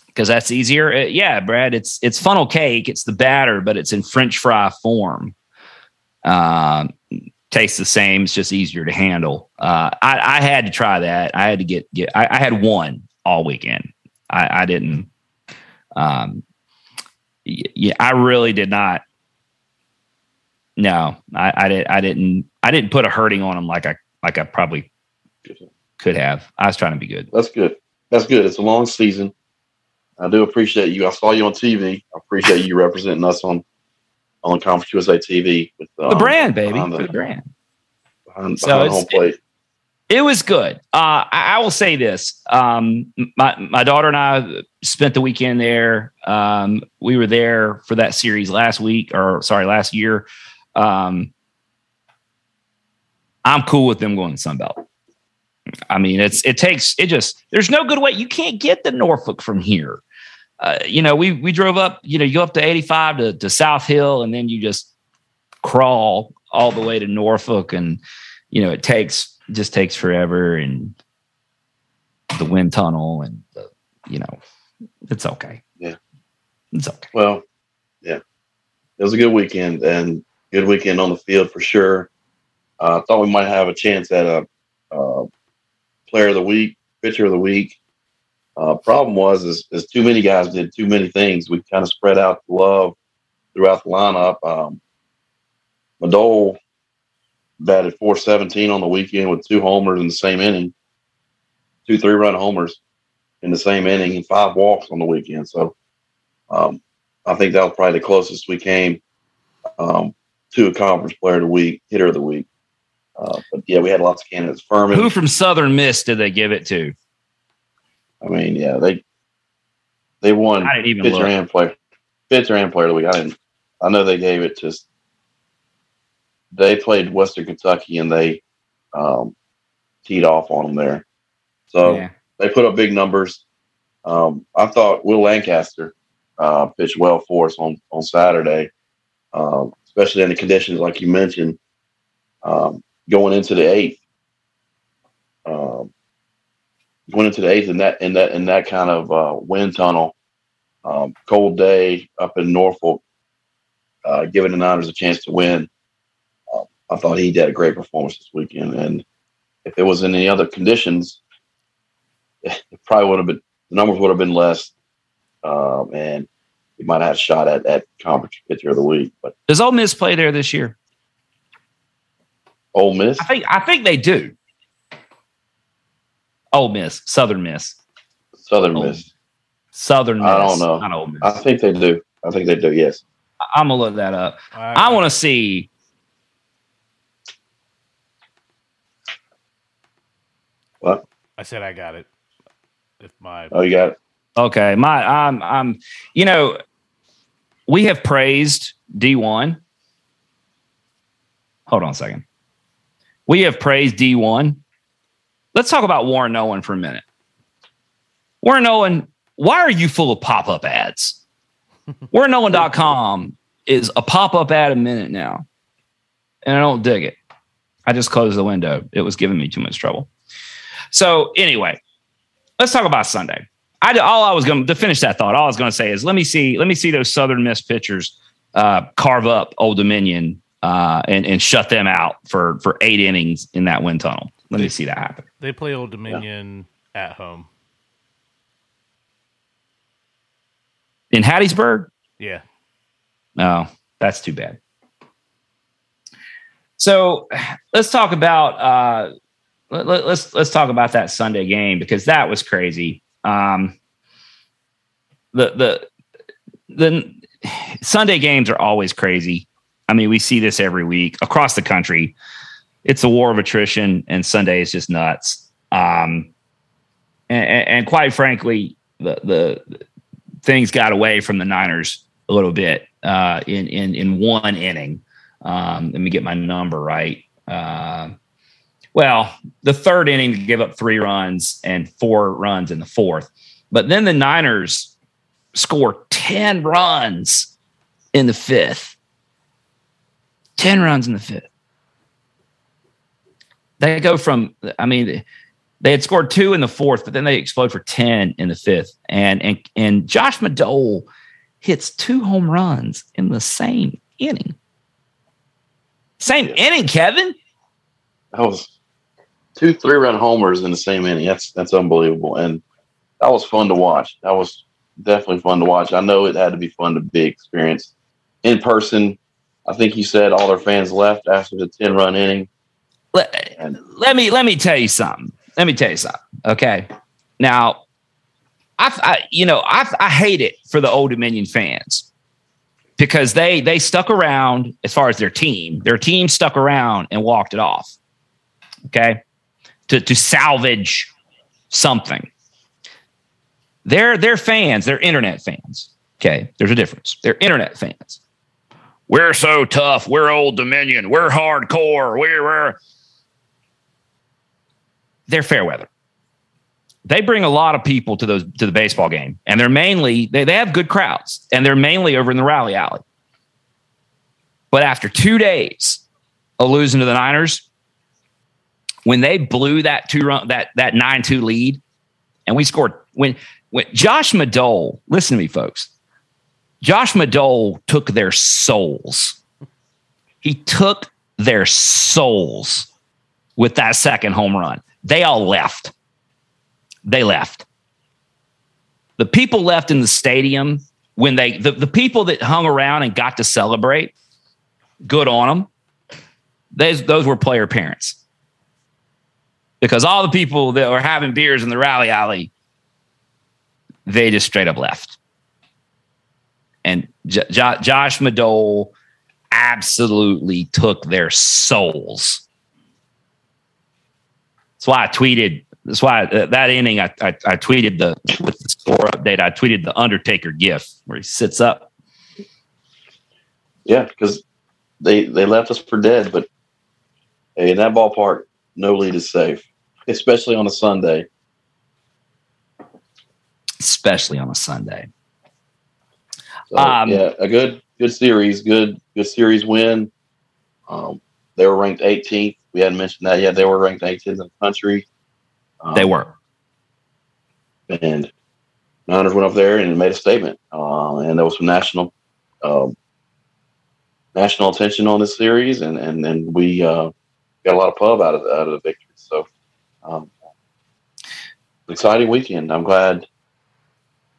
[SPEAKER 1] because that's easier. Uh, yeah, Brad, it's it's funnel cake. It's the batter, but it's in French fry form. Um, tastes the same. It's just easier to handle. Uh, I, I, had to try that. I had to get get. I, I had one all weekend. I, I didn't. Um, yeah, I really did not. No, I, I did. I didn't. I didn't put a hurting on them like I like I probably could have. I was trying to be good.
[SPEAKER 2] That's good. That's good. It's a long season. I do appreciate you. I saw you on TV. I appreciate you representing us on on Conference USA TV with
[SPEAKER 1] um, the brand, baby, the, the, brand.
[SPEAKER 2] Behind, so behind home plate.
[SPEAKER 1] It, it was good. Uh, I, I, will say this: um, my my daughter and I spent the weekend there. Um, we were there for that series last week, or sorry, last year. Um, I'm cool with them going to Sunbelt. I mean, it's it takes it just there's no good way you can't get to Norfolk from here. Uh, you know, we we drove up. You know, you go up to 85 to, to South Hill, and then you just crawl all the way to Norfolk, and you know it takes just takes forever, and the wind tunnel, and the, you know, it's okay.
[SPEAKER 2] Yeah,
[SPEAKER 1] it's okay.
[SPEAKER 2] Well, yeah, it was a good weekend and good weekend on the field for sure. I uh, thought we might have a chance at a uh, player of the week, pitcher of the week. Uh, problem was is, is too many guys did too many things. We kind of spread out the love throughout the lineup. Um, Madole batted 417 on the weekend with two homers in the same inning, two three run homers in the same inning, and five walks on the weekend. So um, I think that was probably the closest we came um, to a conference player of the week, hitter of the week. Uh, but yeah, we had lots of candidates. Furman.
[SPEAKER 1] Who from Southern Miss did they give it to?
[SPEAKER 2] I mean, yeah, they they won
[SPEAKER 1] I didn't even
[SPEAKER 2] pitcher
[SPEAKER 1] look.
[SPEAKER 2] and player. pitcher and player of the week. I didn't. I know they gave it to. They played Western Kentucky and they um, teed off on them there, so
[SPEAKER 1] Yeah.
[SPEAKER 2] they put up big numbers. Um, I thought Will Lancaster uh, pitched well for us on on Saturday, um, especially in the conditions like you mentioned. Um, going into the eighth, um, going into the eighth in that in that in that kind of uh, wind tunnel, um, cold day up in Norfolk, uh, giving the Niners a chance to win. Uh, I thought he did a great performance this weekend, and if it was in any other conditions, it probably would have been the numbers would have been less, um, and he might have had a shot at at conference pitcher of the week. But
[SPEAKER 1] Does Ole Miss play there this year?
[SPEAKER 2] Ole Miss,
[SPEAKER 1] I think I think they do. Ole Miss, Southern Miss,
[SPEAKER 2] Southern
[SPEAKER 1] Oh.
[SPEAKER 2] Miss,
[SPEAKER 1] Southern Miss.
[SPEAKER 2] I don't know.
[SPEAKER 1] Not Ole Miss.
[SPEAKER 2] I think they do. I think they do. Yes.
[SPEAKER 1] I'm gonna look that up. I want to see.
[SPEAKER 2] What?
[SPEAKER 3] I said I got it. If my
[SPEAKER 2] Oh, you got it.
[SPEAKER 1] Okay, my I'm I'm you know we have praised D1. Hold on a second. We have praised D1. Let's talk about Warren Nolan for a minute. Warren Nolan, why are you full of pop-up ads? WarrenNolan.com is a pop-up ad a minute now. And I don't dig it. I just closed the window. It was giving me too much trouble. So anyway, let's talk about Sunday. I all I was going to finish that thought. All I was going to say is let me see let me see those Southern Miss pitchers uh, carve up Old Dominion uh, and and shut them out for for eight innings in that wind tunnel. Let me see that happen.
[SPEAKER 3] they play Old Dominion at home.
[SPEAKER 1] In Hattiesburg,
[SPEAKER 3] Yeah.
[SPEAKER 1] no, that's too bad. So let's talk about uh, let, let, let's let's talk about that Sunday game because that was crazy. Um, the the the Sunday games are always crazy. I mean, we see this every week across the country. It's a war of attrition, and Sunday is just nuts. Um, and, and, quite frankly, the the things got away from the Niners a little bit uh, in in in one inning. Um, let me get my number right. Uh, well, the third inning to give up three runs and four runs in the fourth, but then the Niners score ten runs in the fifth. Ten runs in the fifth. They go from, I mean, they had scored two in the fourth, but then they explode for ten in the fifth, and and and Josh Madole hits two home runs in the same inning. Same
[SPEAKER 2] Yeah.
[SPEAKER 1] inning, Kevin.
[SPEAKER 2] That was two three run homers in the same inning. That's that's unbelievable, and that was fun to watch. That was definitely fun to watch. I know it had to be fun to be experienced in person. I think you said all their fans left after the ten run inning.
[SPEAKER 1] Let, let me let me tell you something. Let me tell you something. Okay. Now, I, I you know I I hate it for the Old Dominion fans because they they stuck around as far as their team. Their team stuck around and walked it off. Okay, to to salvage something. They're they're fans. They're internet fans. Okay, there's a difference. They're internet fans. We're so tough. We're Old Dominion. We're hardcore. We're, we're they're fair weather. They bring a lot of people to those to the baseball game, and they're mainly they, they have good crowds, and they're mainly over in the rally alley. But after two days of losing to the Niners, when they blew that two run that that nine two lead, and we scored when when Josh Madole, listen to me, folks. Josh Madole took their souls. He took their souls with that second home run. They all left. They left. The people left in the stadium when they the, the people that hung around and got to celebrate, good on them. Those those were player parents. Because all the people that were having beers in the rally alley, they just straight up left. And J- Jo- Josh Madole absolutely took their souls. That's why I tweeted. That's why uh, that inning I, I, I tweeted the with the score update. I tweeted the Undertaker gif where he sits up
[SPEAKER 2] Yeah, because they they left us for dead, but hey, in that ballpark, no lead is safe, especially on a Sunday.
[SPEAKER 1] Especially on a Sunday.
[SPEAKER 2] So, um, yeah, a good good series, good good series win. Um, they were ranked 18th. We hadn't mentioned that yet. They were ranked 18th in the country.
[SPEAKER 1] Um, they were.
[SPEAKER 2] And Niners went up there and made a statement, uh, and there was some national um, national attention on this series, and and and we uh, got a lot of pub out of the, out of the victory. So, um, exciting weekend. I'm glad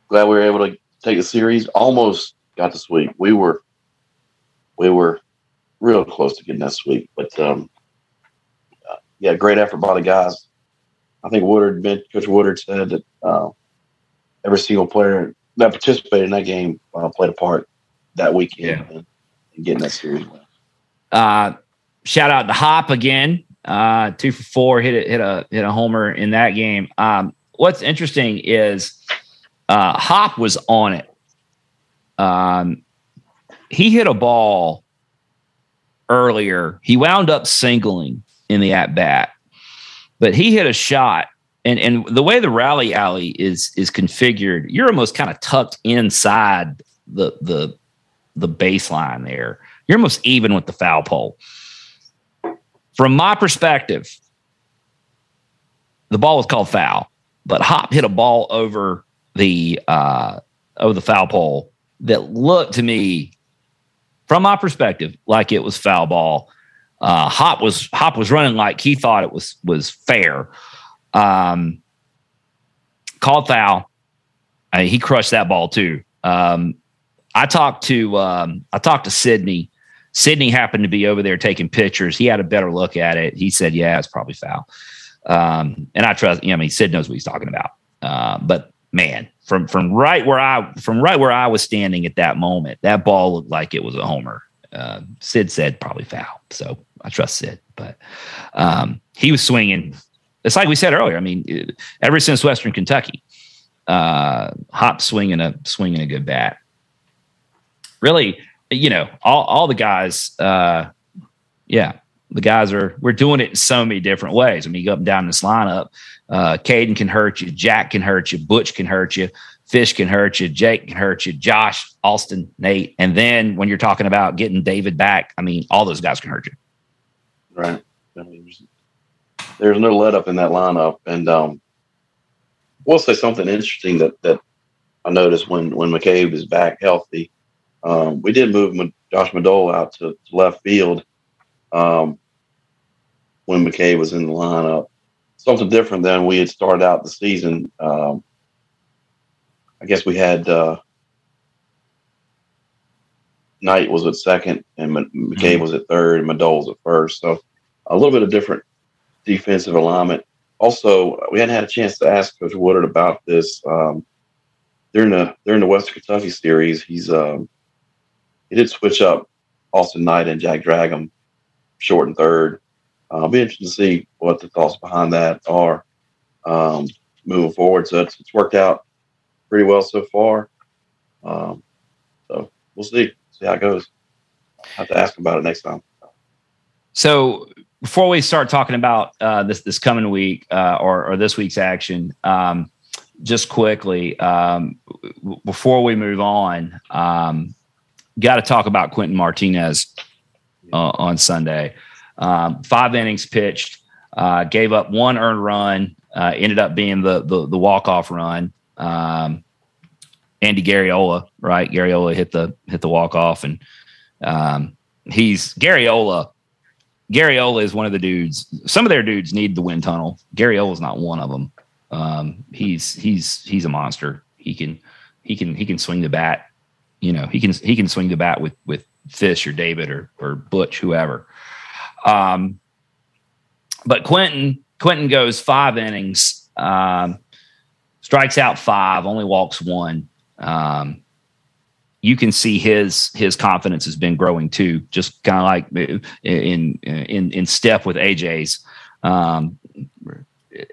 [SPEAKER 2] glad we were able to take the series. Almost got the sweep. We were we were real close to getting that sweep, but um, uh, yeah, great effort by the guys. I think Woodard, Coach Woodard said that uh, every single player that participated in that game uh, played a part that weekend yeah. in, in getting that series win.
[SPEAKER 1] Uh, shout out to Hop again, uh, two for four, hit a, hit a hit a homer in that game. Um, what's interesting is uh, Hop was on it. Um, he hit a ball earlier. He wound up singling in the at bat, but he hit a shot. And and the way the rally alley is is configured, you're almost kind of tucked inside the the the baseline there. You're almost even with the foul pole. From my perspective, the ball was called foul, but Hop hit a ball over the uh, over the foul pole that looked to me, from my perspective, like it was foul ball. Uh, Hop was Hop was running like he thought it was was fair. Um, called foul. I mean, he crushed that ball too. Um, I talked to um, I talked to Sydney. Sydney happened to be over there taking pictures. He had a better look at it. He said, "Yeah, it's probably foul." Um, and I trust. You know, I mean, Sid knows what he's talking about. Uh, but man, from from right where I from right where I was standing at that moment, that ball looked like it was a homer. Uh, Sid said probably foul, so I trust Sid. But um, he was swinging. It's like we said earlier. I mean, ever since Western Kentucky, uh, Hop swinging a swinging a good bat. Really, you know, all all the guys. Uh, yeah, the guys are we're doing it in so many different ways. I mean, you go up and down this lineup. Uh, Caden can hurt you, Jack can hurt you, Butch can hurt you, Fish can hurt you, Jake can hurt you, Josh, Austin, Nate, and then when you're talking about getting David back, I mean, all those guys can hurt you.
[SPEAKER 2] Right. There's, there's no let up in that lineup, and um, we'll say something interesting that that I noticed when when McCabe is back healthy. Um, we did move Josh Madole out to, to left field um, when McKay was in the lineup. Something different than we had started out the season. Um, I guess we had uh, Knight was at second, and McCabe mm-hmm. was at third, and Madole was at first. So a little bit of different defensive alignment. Also, we hadn't had a chance to ask Coach Woodard about this um, during the during the Western Kentucky series. He's um, he did switch up Austin Knight and Jack Dragum short and third. Uh, I'll be interested to see what the thoughts behind that are um, moving forward. So it's, it's, worked out pretty well so far. Um, so we'll see see how it goes. I'll have to ask about it next time.
[SPEAKER 1] So before we start talking about uh, this this coming week uh, or, or this week's action, um, just quickly um, w- before we move on, um, got to talk about Quentin Martinez uh, on Sunday. Um, five innings pitched, uh, gave up one earned run, uh, ended up being the the, the walk off run. Um, Andy Garriola, right? Garriola hit the hit the walk off, and um, he's Garriola. Garriola is one of the dudes. Some of their dudes need the wind tunnel. Garriola is not one of them. Um, he's he's he's a monster. He can he can he can swing the bat. You know he can he can swing the bat with with Fish or David or or Butch, whoever. Um, but Quentin Quentin goes five innings, um, strikes out five, only walks one. Um, you can see his his confidence has been growing too, just kind of like in in in step with AJ's. Um,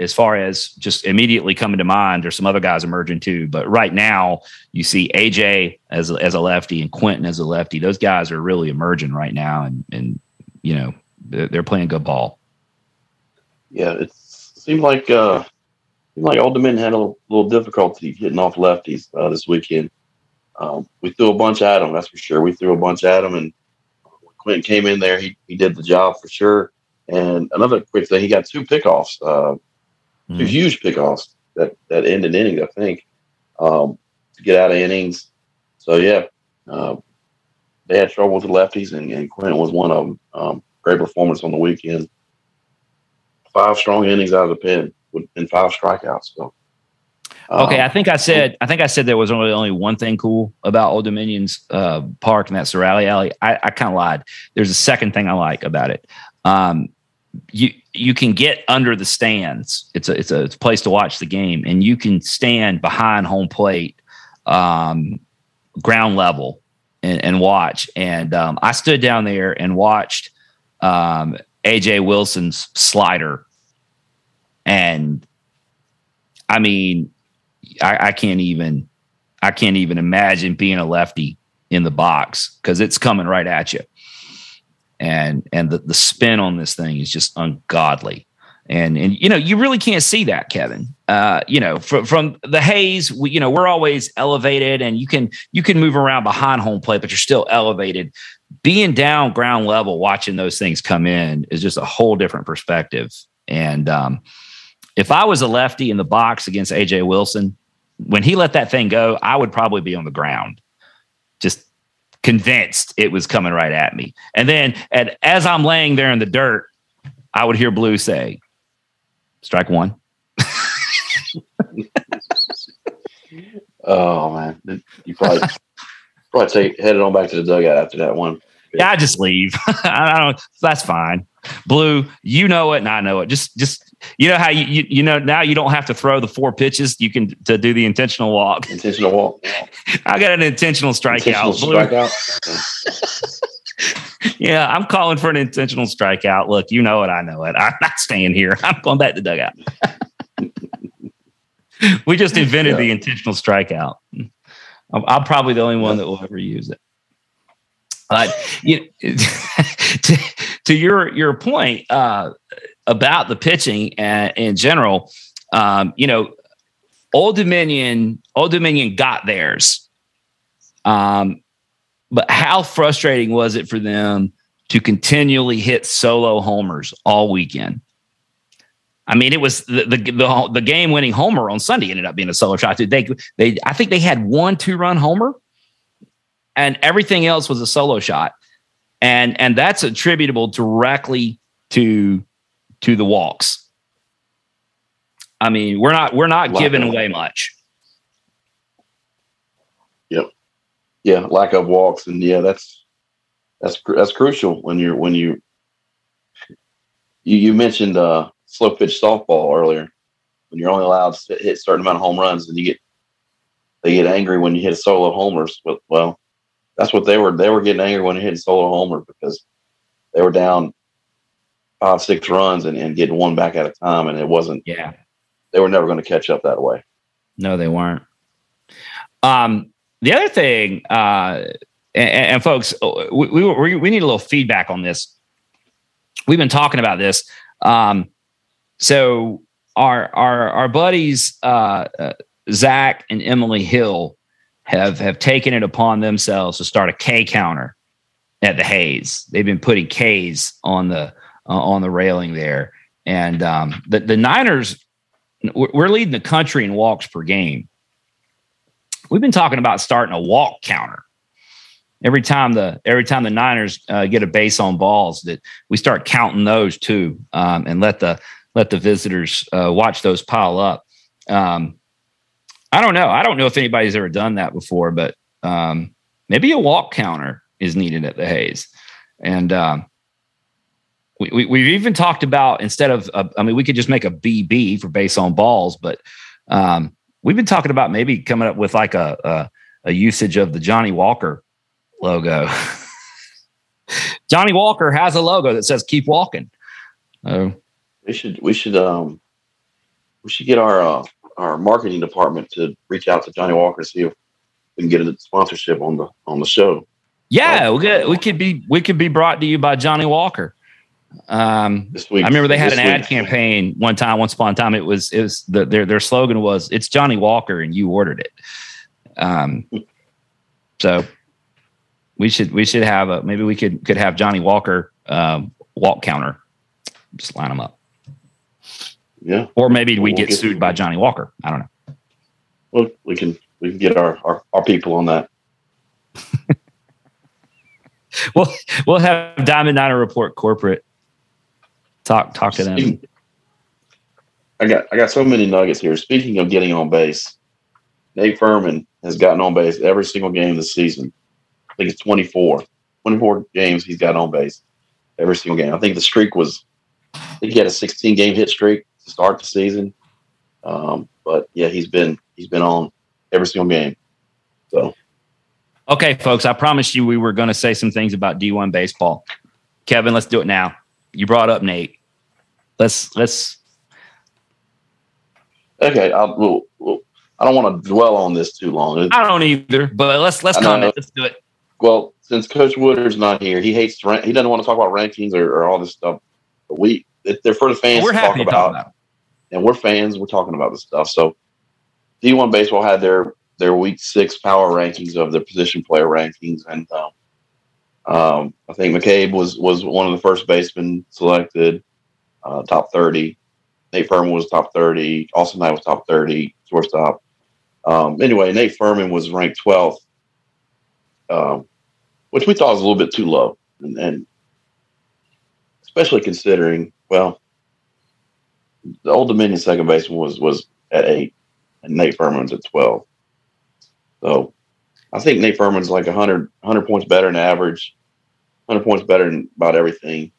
[SPEAKER 1] as far as just immediately coming to mind, there's some other guys emerging too. But right now, you see AJ as as a lefty and Quentin as a lefty. Those guys are really emerging right now, and and you know they're, they're playing good ball.
[SPEAKER 2] Yeah, it seemed like uh, seemed like Old Dominion had a little, little difficulty getting off lefties uh, this weekend. Um, we threw a bunch at him, that's for sure. We threw a bunch at him, and Quentin came in there, he he did the job for sure. And another quick thing, he got two pickoffs, uh, mm. two hmm. huge pickoffs that that ended innings, I think, um, to get out of innings. So yeah, uh, they had trouble with the lefties, and, and Quentin was one of them. Um, great performance on the weekend. Five strong innings out of the pen and five strikeouts. So.
[SPEAKER 1] Okay, um, I think I said I think I said there was only only one thing cool about Old Dominion's uh, park, and that's the rally alley. I, I kind of lied. There's a second thing I like about it. Um, you you can get under the stands. It's a it's a, it's a place to watch the game, and you can stand behind home plate, um, ground level, and, and watch. And um, I stood down there and watched um, AJ Wilson's slider, and I mean, I, I can't even I can't even imagine being a lefty in the box because it's coming right at you. And and the, the spin on this thing is just ungodly. And and you know you really can't see that kevin. Uh, you know from from the Hayes we, you know we're always elevated and you can you can move around behind home plate but you're still elevated being down ground level watching those things come in is just a whole different perspective and um, if i was a lefty in the box against aj wilson when he let that thing go i would probably be on the ground just convinced it was coming right at me. And then at, as I'm laying there in the dirt, I would hear Blue say, strike one.
[SPEAKER 2] oh man. You probably probably take headed on back to the dugout after that one.
[SPEAKER 1] Yeah, I just leave. I don't that's fine. Blue, you know it and I know it. Just just you know how you, you, you know now you don't have to throw the four pitches. You can to do the intentional walk.
[SPEAKER 2] Intentional walk.
[SPEAKER 1] I got an intentional strikeout. Intentional strikeout. yeah, I'm calling for an intentional strikeout. Look, you know it. I know it. I'm not staying here. I'm going back to dugout. we just invented yeah. the intentional strikeout. I'm, I'm, probably the only one that will ever use it. But you, to, to your your point, uh, about the pitching in general, um, you know, Old Dominion, Old Dominion got theirs. Um, but how frustrating was it for them to continually hit solo homers all weekend? I mean, it was the the, the, the game winning homer on Sunday ended up being a solo shot. They they I think they had one two run homer, and everything else was a solo shot, and and that's attributable directly to to the walks. I mean, we're not we're not lack giving away much.
[SPEAKER 2] Yep. Yeah, lack of walks, and yeah, that's that's that's crucial when you're when you you, you mentioned uh, slow pitch softball earlier. When you're only allowed to hit a certain amount of home runs, and you get they get angry when you hit a solo homers. But well, that's what they were. They were getting angry when they hit a solo homer because they were down five, six runs and, and getting one back at a time. And it wasn't,
[SPEAKER 1] yeah,
[SPEAKER 2] they were never going to catch up that way.
[SPEAKER 1] No, they weren't. Um, the other thing, uh, and, and folks, we, we, we need a little feedback on this. We've been talking about this. Um, so our, our, our buddies, uh, uh, Zach and Emily Hill have, have taken it upon themselves to start a K counter at the Hayes. They've been putting K's on the, uh, on the railing there. And um, the, the Niners, we're leading the country in walks per game. We've been talking about starting a walk counter every time the every time the Niners uh, get a base on balls that we start counting those too um, and let the let the visitors uh, watch those pile up. Um, I don't know. I don't know if anybody's ever done that before, but um, maybe a walk counter is needed at the Hayes. And um, we, we, have even talked about instead of, uh, I mean, we could just make a BB for base on balls, but um, we've been talking about maybe coming up with like a, a, a usage of the Johnnie Walker logo. Johnnie Walker has a logo that says "Keep Walking."
[SPEAKER 2] Oh, we should we should um we should get our uh, our marketing department to reach out to Johnnie Walker to see if we can get a sponsorship on the on the show.
[SPEAKER 1] Yeah, we could we could be we could be brought to you by Johnnie Walker. Um,
[SPEAKER 2] This week,
[SPEAKER 1] I remember they had an
[SPEAKER 2] this
[SPEAKER 1] ad campaign one time. Once upon a time, it was it was the, their their slogan was "It's Johnnie Walker and you ordered it." Um, so we should we should have a maybe we could could have Johnnie Walker um, walk counter, just line them up,
[SPEAKER 2] Yeah,
[SPEAKER 1] or maybe we
[SPEAKER 2] We'll
[SPEAKER 1] get
[SPEAKER 2] get-
[SPEAKER 1] sued by Johnnie Walker. I don't know.
[SPEAKER 2] well, we can we can get our our, our people on that.
[SPEAKER 1] We'll we'll have Diamond Niner Report corporate talk talk to them.
[SPEAKER 2] I got I got so many nuggets here. Speaking of getting on base, Nate Furman has gotten on base every single game this season. I think it's 24. 24 games he's got on base every single game. I think the streak was I think he had a 16 game hit streak to start the season. Um, but yeah, he's been he's been on every single game. So
[SPEAKER 1] Okay, folks, I promised you we were going to say some things about D1 baseball. Kevin, let's do it now. You brought up Nate. Let's let's
[SPEAKER 2] okay, I'll, we'll, we'll, I don't want to dwell on this too long.
[SPEAKER 1] I don't either, but let's let's comment. Let's do it.
[SPEAKER 2] Well, since Coach Woodard's not here, he hates rank, he doesn't want to talk about rankings or, or all this stuff. But we they're for the fans
[SPEAKER 1] We're
[SPEAKER 2] to
[SPEAKER 1] happy
[SPEAKER 2] talk
[SPEAKER 1] to
[SPEAKER 2] about,
[SPEAKER 1] talk about.
[SPEAKER 2] And we're fans. We're talking about this stuff. So, D1 baseball had their their week six power rankings of their position player rankings, and um, um, I think McCabe was was one of the first basemen selected, uh, top thirty. Nate Furman was top thirty. Austin Knight was top thirty. Shortstop. Um, anyway, Nate Furman was ranked twelfth, um, which we thought was a little bit too low, and, and especially considering well, the Old Dominion second baseman was was at eight, and Nate Furman's at twelve. So, I think Nate Furman's like 100, 100 points better than average, hundred points better than about everything,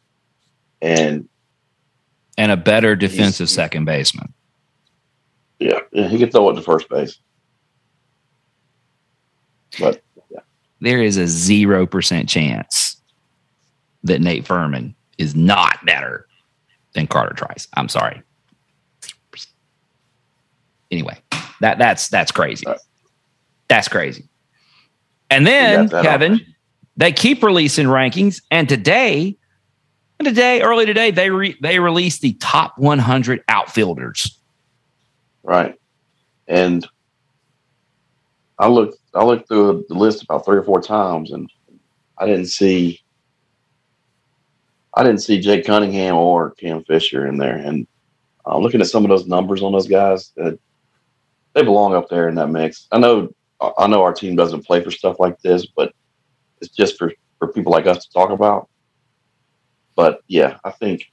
[SPEAKER 2] and
[SPEAKER 1] And a better defensive second baseman.
[SPEAKER 2] yeah, yeah, he could throw it to first base. But
[SPEAKER 1] There is a zero percent chance that Nate Furman is not better than Carter Trice. I'm sorry. Anyway, that that's that's crazy. That's crazy. And then Kevin, they keep releasing rankings, and today, and today, early today, they re, they released the top 100 outfielders.
[SPEAKER 2] Right. And I looked I looked through the list about three or four times and I didn't see I didn't see Jake Cunningham or Cam Fisher in there. And uh, looking at some of those numbers on those guys, uh, they belong up there in that mix. I know I know our team doesn't play for stuff like this, but it's just for, for people like us to talk about. But yeah, I think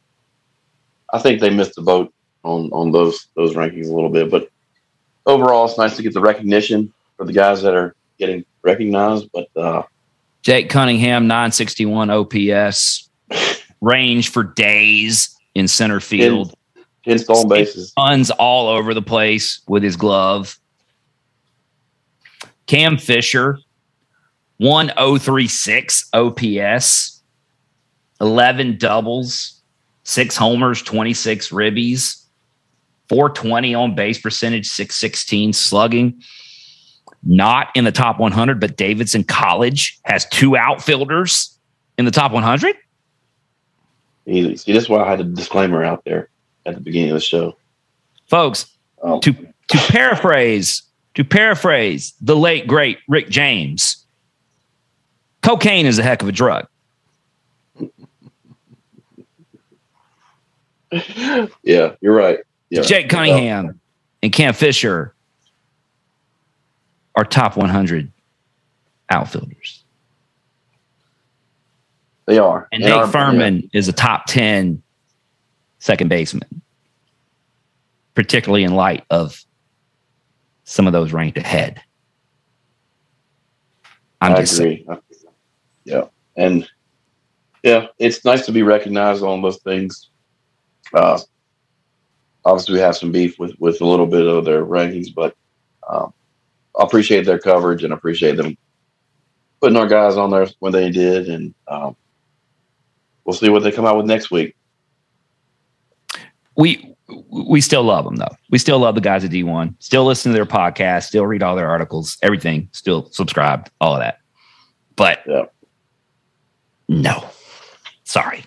[SPEAKER 2] I think they missed the boat on on those those rankings a little bit. But overall, it's nice to get the recognition for the guys that are getting recognized. But uh,
[SPEAKER 1] Jake Cunningham, 961 OPS, range for days in center field.
[SPEAKER 2] Hit stolen bases,
[SPEAKER 1] runs all over the place with his glove. Cam Fisher, 1036 OPS, 11 doubles, six homers, 26 ribbies, 420 on base percentage, 616 slugging. Not in the top 100, but Davidson College has two outfielders in the top 100.
[SPEAKER 2] easy. See, that's why I had a disclaimer out there at the beginning of the show.
[SPEAKER 1] Folks,
[SPEAKER 2] Um,
[SPEAKER 1] to to paraphrase to paraphrase the late great Rick James, cocaine is a heck of a drug.
[SPEAKER 2] yeah, you're right. Yeah,
[SPEAKER 1] Jake Cunningham and Cam Fisher are top 100 outfielders,
[SPEAKER 2] they are.
[SPEAKER 1] and
[SPEAKER 2] They
[SPEAKER 1] Nate Furman is a top 10 second baseman, particularly in light of some of those ranked ahead. I'm
[SPEAKER 2] I
[SPEAKER 1] just saying.
[SPEAKER 2] agree. Yeah, and yeah, it's nice to be recognized on those things. Uh, obviously, we have some beef with with a little bit of their rankings, but um, I appreciate their coverage and appreciate them putting our guys on there when they did, and um, we'll see what they come out with next week.
[SPEAKER 1] We we still love them though. We still love the guys at D1. Still listen to their podcast. Still read all their articles. Everything. Still subscribed. All of that. But
[SPEAKER 2] Yeah.
[SPEAKER 1] no, sorry.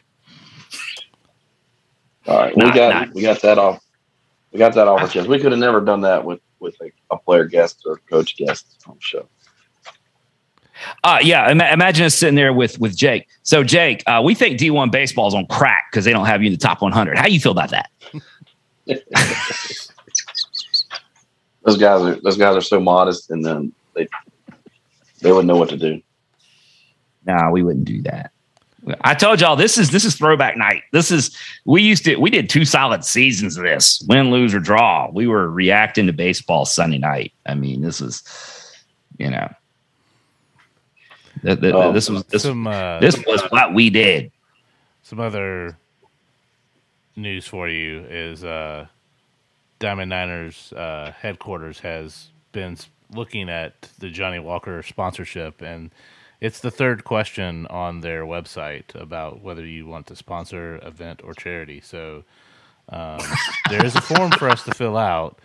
[SPEAKER 2] All right, we
[SPEAKER 1] Not-
[SPEAKER 2] got
[SPEAKER 1] not-
[SPEAKER 2] we got that off. We got that off our chest. We could have never done that with with a, a player guest or coach guest on the show.
[SPEAKER 1] Uh, yeah. Ima- imagine us sitting there with with Jake. So Jake, uh, we think D1 baseball is on crack because they don't have you in the top 100. How you feel about that?
[SPEAKER 2] Those guys are those guys are so modest, and then they they wouldn't know what to do.
[SPEAKER 1] No, we wouldn't do that. I told y'all this is this is throwback night. This is we used to we did two solid seasons of this, win, lose, or draw. We were reacting to baseball Sunday night. I mean, this is you know th- th-
[SPEAKER 2] Oh,
[SPEAKER 1] this was this
[SPEAKER 3] some uh,
[SPEAKER 1] this was what we did.
[SPEAKER 3] some other news for you is uh, Diamond Niners uh, headquarters has been looking at the Johnnie Walker sponsorship, and it's the third question on their website about whether you want to sponsor event or charity. So um, there is a form for us to fill out,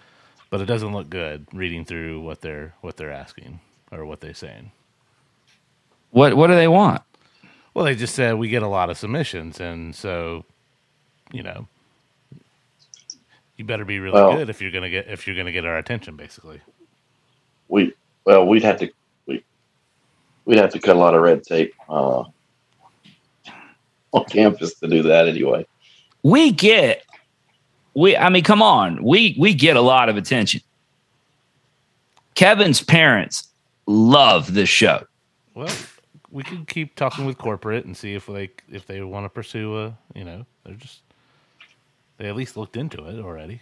[SPEAKER 3] but it doesn't look good reading through what they're what they're asking or what they're saying.
[SPEAKER 1] What what do they want?
[SPEAKER 3] Well, they just said we get a lot of submissions, and so, you know, you better be really
[SPEAKER 2] Well-
[SPEAKER 3] good if you're gonna get if you're gonna get our attention, basically.
[SPEAKER 2] We well, we'd have to we we'd have to cut a lot of red tape uh, on campus to do that anyway.
[SPEAKER 1] We get we I mean, come on. We we get a lot of attention. Kevin's parents love this show.
[SPEAKER 3] Well, we could keep talking with corporate and see if they if they want to pursue a you know they're just they at least looked into it already.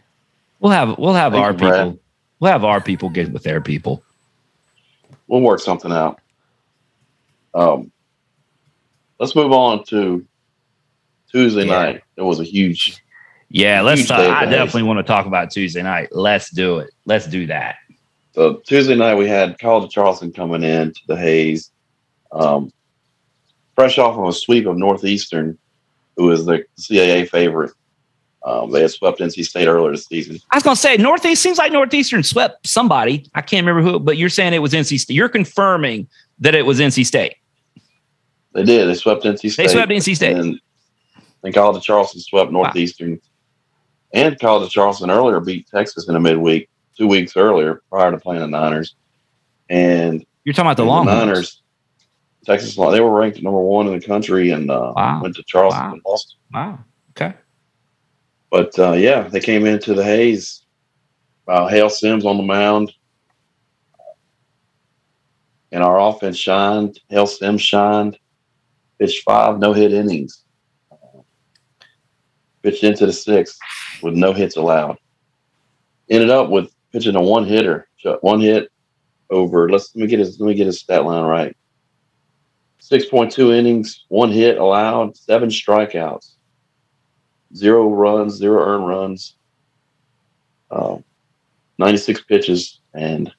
[SPEAKER 1] We'll have we'll have
[SPEAKER 2] Thank
[SPEAKER 1] our
[SPEAKER 2] you, Brad.
[SPEAKER 1] people. We'll have our people get with their people.
[SPEAKER 2] We'll work something out. Um, let's move on to Tuesday
[SPEAKER 1] Yeah.
[SPEAKER 2] night. It was a huge
[SPEAKER 1] Yeah, let's.
[SPEAKER 2] Huge
[SPEAKER 1] Talk,
[SPEAKER 2] day
[SPEAKER 1] I definitely want to talk about Tuesday night. Let's do it. Let's do that.
[SPEAKER 2] So Tuesday night we had College of Charleston coming in to the Hayes, um, fresh off of a sweep of Northeastern, who is the CAA favorite. Um, they had swept NC State earlier this season.
[SPEAKER 1] I was gonna say Northeast seems like Northeastern swept somebody. I can't remember who, but you're saying it was NC State. You're confirming that it was NC State.
[SPEAKER 2] They did. They swept NC State.
[SPEAKER 1] They swept NC State.
[SPEAKER 2] And, and College of Charleston swept Northeastern. And College of Charleston earlier beat Texas in a midweek, two weeks earlier, prior to playing the Niners. And
[SPEAKER 1] You're talking about the Longhorns.
[SPEAKER 2] Niners, Texas, they were ranked number one in the country and uh,
[SPEAKER 1] Wow.
[SPEAKER 2] went to Charleston
[SPEAKER 1] Wow.
[SPEAKER 2] and lost.
[SPEAKER 1] Wow.
[SPEAKER 2] But uh, yeah, they came into the Hayes. Uh, Hale Sims on the mound. And our offense shined. Hale Sims shined. Pitched five no hit innings. Pitched into the sixth with no hits allowed. Ended up with pitching a one hitter, one hit over. Let's let me get his let me get his stat line right. Six point two innings, one hit allowed, seven strikeouts zero runs, zero earned runs, uh, 96 pitches, and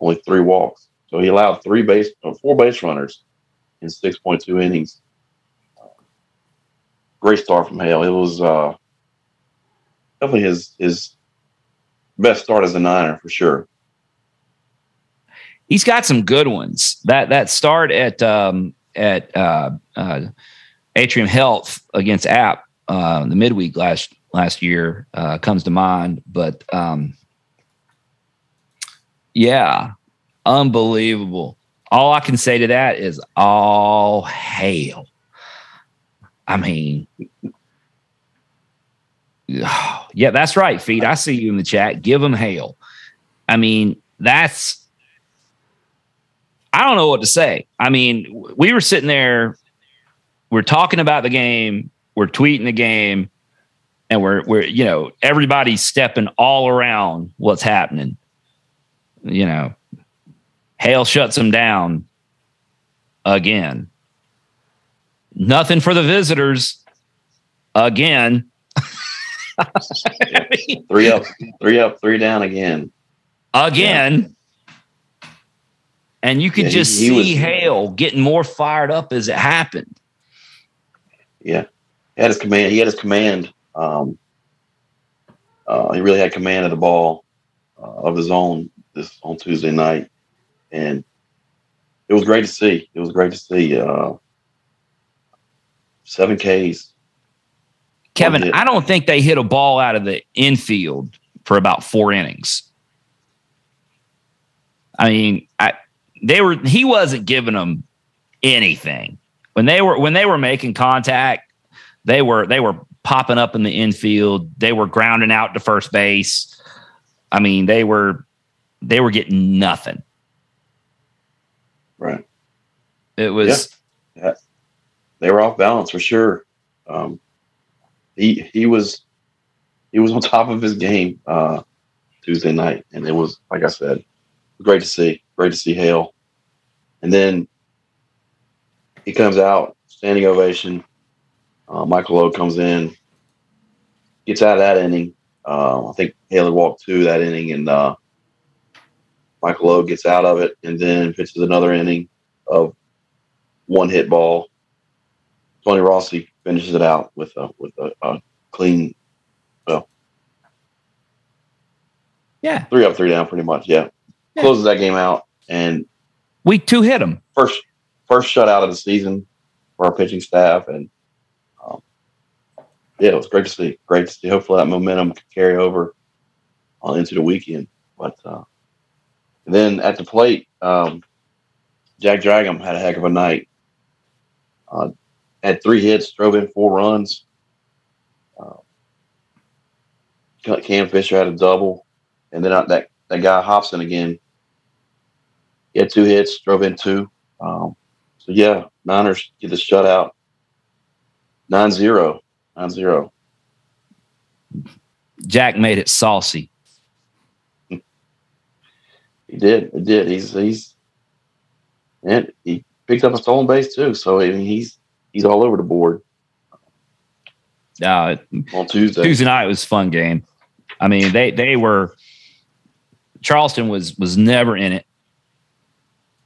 [SPEAKER 2] only three walks. So he allowed three base, uh, four base runners in 6.2 innings. Great start from Hale. It was uh, definitely his his best start as a Niner for sure.
[SPEAKER 1] He's got some good ones. That that start at um, at uh, uh, Atrium Health against App uh, the midweek last last year uh, comes to mind. But um, yeah, unbelievable. All I can say to that is all hail. I mean, yeah, that's right, feet. I see you in the chat. Give them hail. I mean, that's. I don't know what to say. I mean, we were sitting there, we're talking about the game, we're tweeting the game, and we're we're you know everybody's stepping all around what's happening. You know, Hale shuts them down again. Nothing for the visitors again. I mean,
[SPEAKER 2] Three up, three up, three down again.
[SPEAKER 1] again. And you could
[SPEAKER 2] Yeah,
[SPEAKER 1] just
[SPEAKER 2] he
[SPEAKER 1] see
[SPEAKER 2] was-
[SPEAKER 1] Hale getting more fired up as it happened.
[SPEAKER 2] Yeah, he had his command. He had his command. Um, Uh, he really had command of the ball uh, of his own this on Tuesday night, and it was great to see. It was great to see. Uh, seven Ks.
[SPEAKER 1] Kevin, I don't think they hit a ball out of the infield for about four innings. I mean, I they were he wasn't giving them anything when they were when they were making contact. They were they were popping up in the infield. They were grounding out to first base. I mean, they were they were getting nothing.
[SPEAKER 2] Right.
[SPEAKER 1] It was.
[SPEAKER 2] Yeah. yeah. They were off balance for sure. Um, he he was he was on top of his game uh, Tuesday night, and it was like I said, great to see. Great to see Hale. And then he comes out, standing ovation. Uh, Michael Logue comes in, gets out of that inning. Uh, I think Haley walked two that inning, and uh, Michael Logue gets out of it, and then pitches another inning of one hit ball. Tony Rossi finishes it out with a with a, a clean, well,
[SPEAKER 1] yeah,
[SPEAKER 2] three up, three down, pretty much. Yeah, yeah. closes that game out, and
[SPEAKER 1] we two hit them
[SPEAKER 2] first first shutout of the season for our pitching staff, and yeah, it was great to see. Great to see. Hopefully, that momentum can carry over on into the weekend. But uh, then at the plate, um, Jack Dragum had a heck of a night. Uh, had three hits, drove in four runs. Uh, Cam Fisher had a double, and then uh, that that guy Hobson again. He had two hits, drove in two. Um, so yeah, Niners get the shutout. 9-0. 9-0.
[SPEAKER 1] Jack made it saucy.
[SPEAKER 2] He did. He did. He's he's and he picked up a stolen base too. So I mean, he's he's all over the board.
[SPEAKER 1] Uh,
[SPEAKER 2] on Tuesday.
[SPEAKER 1] Tuesday night was fun game. I mean, they they were Charleston was was never in it.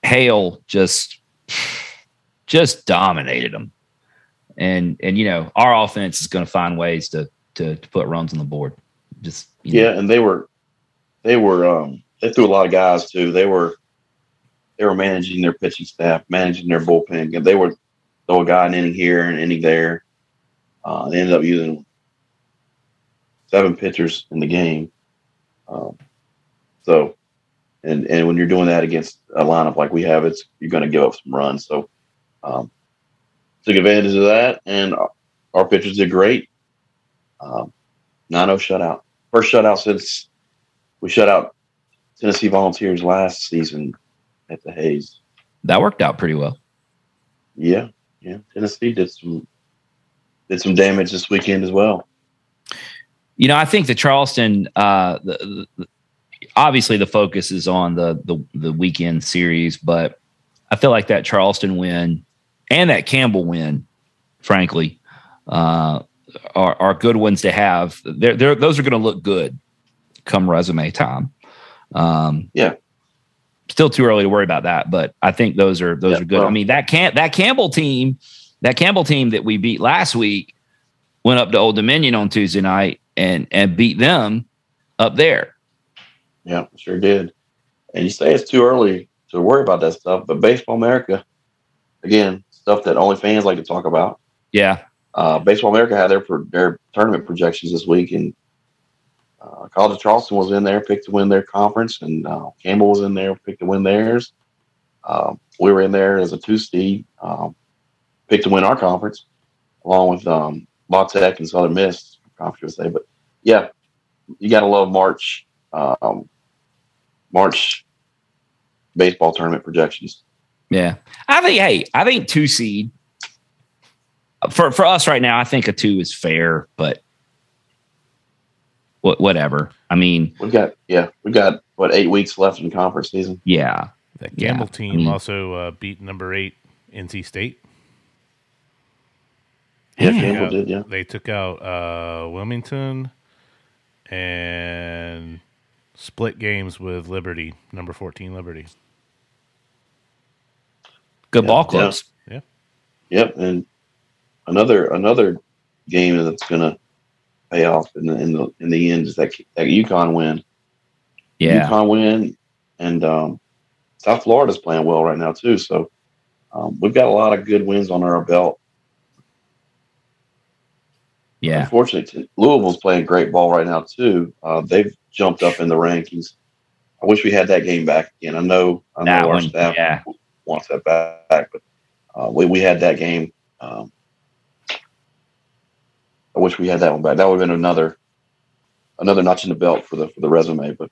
[SPEAKER 1] Hale just just dominated them, and and you know our offense is going to find ways to, to to put runs on the board. Just
[SPEAKER 2] yeah, know. and they were they were um they threw a lot of guys too. They were they were managing their pitching staff, managing their bullpen. And they were throw a guy an inning here and an inning there. Uh, they ended up using seven pitchers in the game. Um, so, and and when you're doing that against a lineup like we have, it's you're going to give up some runs. So, um, took advantage of that, and our pitchers did great. Um, 9-0 shutout, first shutout since we shut out Tennessee Volunteers last season at the Hayes.
[SPEAKER 1] That worked out pretty well.
[SPEAKER 2] Yeah, yeah. Tennessee did some did some damage this weekend as well.
[SPEAKER 1] You know, I think the Charleston, uh, the, the, obviously the focus is on the, the the weekend series, but I feel like that Charleston win and that Campbell win, frankly, uh, are, are good ones to have. They're, they're, those are going to look good come resume time.
[SPEAKER 2] Um, yeah.
[SPEAKER 1] Still too early to worry about that, but I think those are those yeah, are good. Well, I mean that can that Campbell team, that Campbell team that we beat last week went up to Old Dominion on Tuesday night and and beat them up there.
[SPEAKER 2] Yeah, sure did. And you say it's too early to worry about that stuff, but Baseball America, again, stuff that only fans like to talk about.
[SPEAKER 1] Yeah.
[SPEAKER 2] Uh, Baseball America had their their tournament projections this week, and uh, College of Charleston was in there, picked to win their conference, and uh, Campbell was in there, picked to win theirs. Uh, we were in there as a two seed, um, picked to win our conference, along with um, La Tech and Southern Miss conference say. But yeah, you got to love March, um, March baseball tournament projections.
[SPEAKER 1] Yeah, I think. Hey, I think two seed for for us right now. I think a two is fair, but whatever. I mean,
[SPEAKER 2] we've got yeah, we've got what eight weeks left in conference season.
[SPEAKER 1] Yeah,
[SPEAKER 3] that Campbell yeah. team I mean, also uh, beat number eight NC State.
[SPEAKER 2] Yeah, Campbell out, did. Yeah,
[SPEAKER 3] they took out uh, Wilmington and split games with Liberty, number fourteen Liberty.
[SPEAKER 1] Good yeah, ball clubs.
[SPEAKER 3] Yeah. yeah.
[SPEAKER 2] Yep, and another another game that's gonna pay off in the in the in the end is that that UConn win.
[SPEAKER 1] Yeah,
[SPEAKER 2] UConn win, and um, South Florida's playing well right now too. So um, we've got a lot of good wins on our belt.
[SPEAKER 1] Yeah.
[SPEAKER 2] Unfortunately, Louisville's playing great ball right now too. Uh, they've jumped up in the rankings. I wish we had that game back again. I know, I know
[SPEAKER 1] That
[SPEAKER 2] our
[SPEAKER 1] one,
[SPEAKER 2] staff
[SPEAKER 1] yeah.
[SPEAKER 2] Wants that back, but uh, we we had that game. Um, I wish we had that one back. That would have been another another notch in the belt for the for the resume. But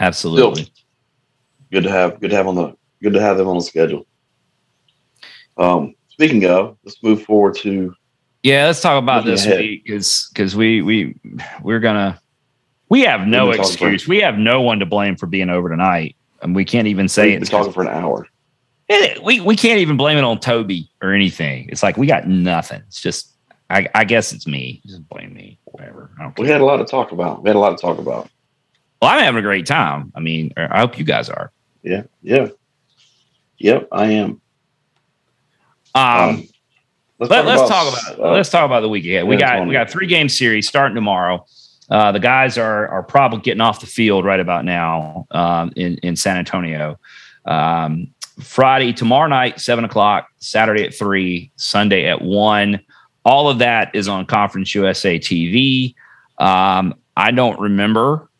[SPEAKER 1] Absolutely.
[SPEAKER 2] good to have good to have on the good to have them on the schedule. Um, speaking of, let's move forward to
[SPEAKER 1] Yeah, let's talk about this
[SPEAKER 2] ahead.
[SPEAKER 1] week because because we we we're gonna we have no
[SPEAKER 2] We've been talking for-
[SPEAKER 1] excuse. We have no one to blame for being over tonight, and we can't even say
[SPEAKER 2] we've
[SPEAKER 1] it's
[SPEAKER 2] talking for an hour.
[SPEAKER 1] It- we we can't even blame it on Toby or anything. It's like we got nothing. It's just I, I guess it's me. Just blame me. Whatever. I don't care.
[SPEAKER 2] We had a lot to talk about. We had a lot to talk about.
[SPEAKER 1] Well, I'm having a great time. I mean, I hope you guys are.
[SPEAKER 2] Yeah, yeah, yep. I am.
[SPEAKER 1] Um,
[SPEAKER 2] let's
[SPEAKER 1] Let, us talk about
[SPEAKER 2] uh,
[SPEAKER 1] let's talk about the week ahead. We
[SPEAKER 2] yeah,
[SPEAKER 1] got we got three game series starting tomorrow. Uh, the guys are are probably getting off the field right about now um, in in San Antonio. Um, Friday tomorrow night seven o'clock, Saturday at three, Sunday at one. All of that is on Conference USA TV. Um, I don't remember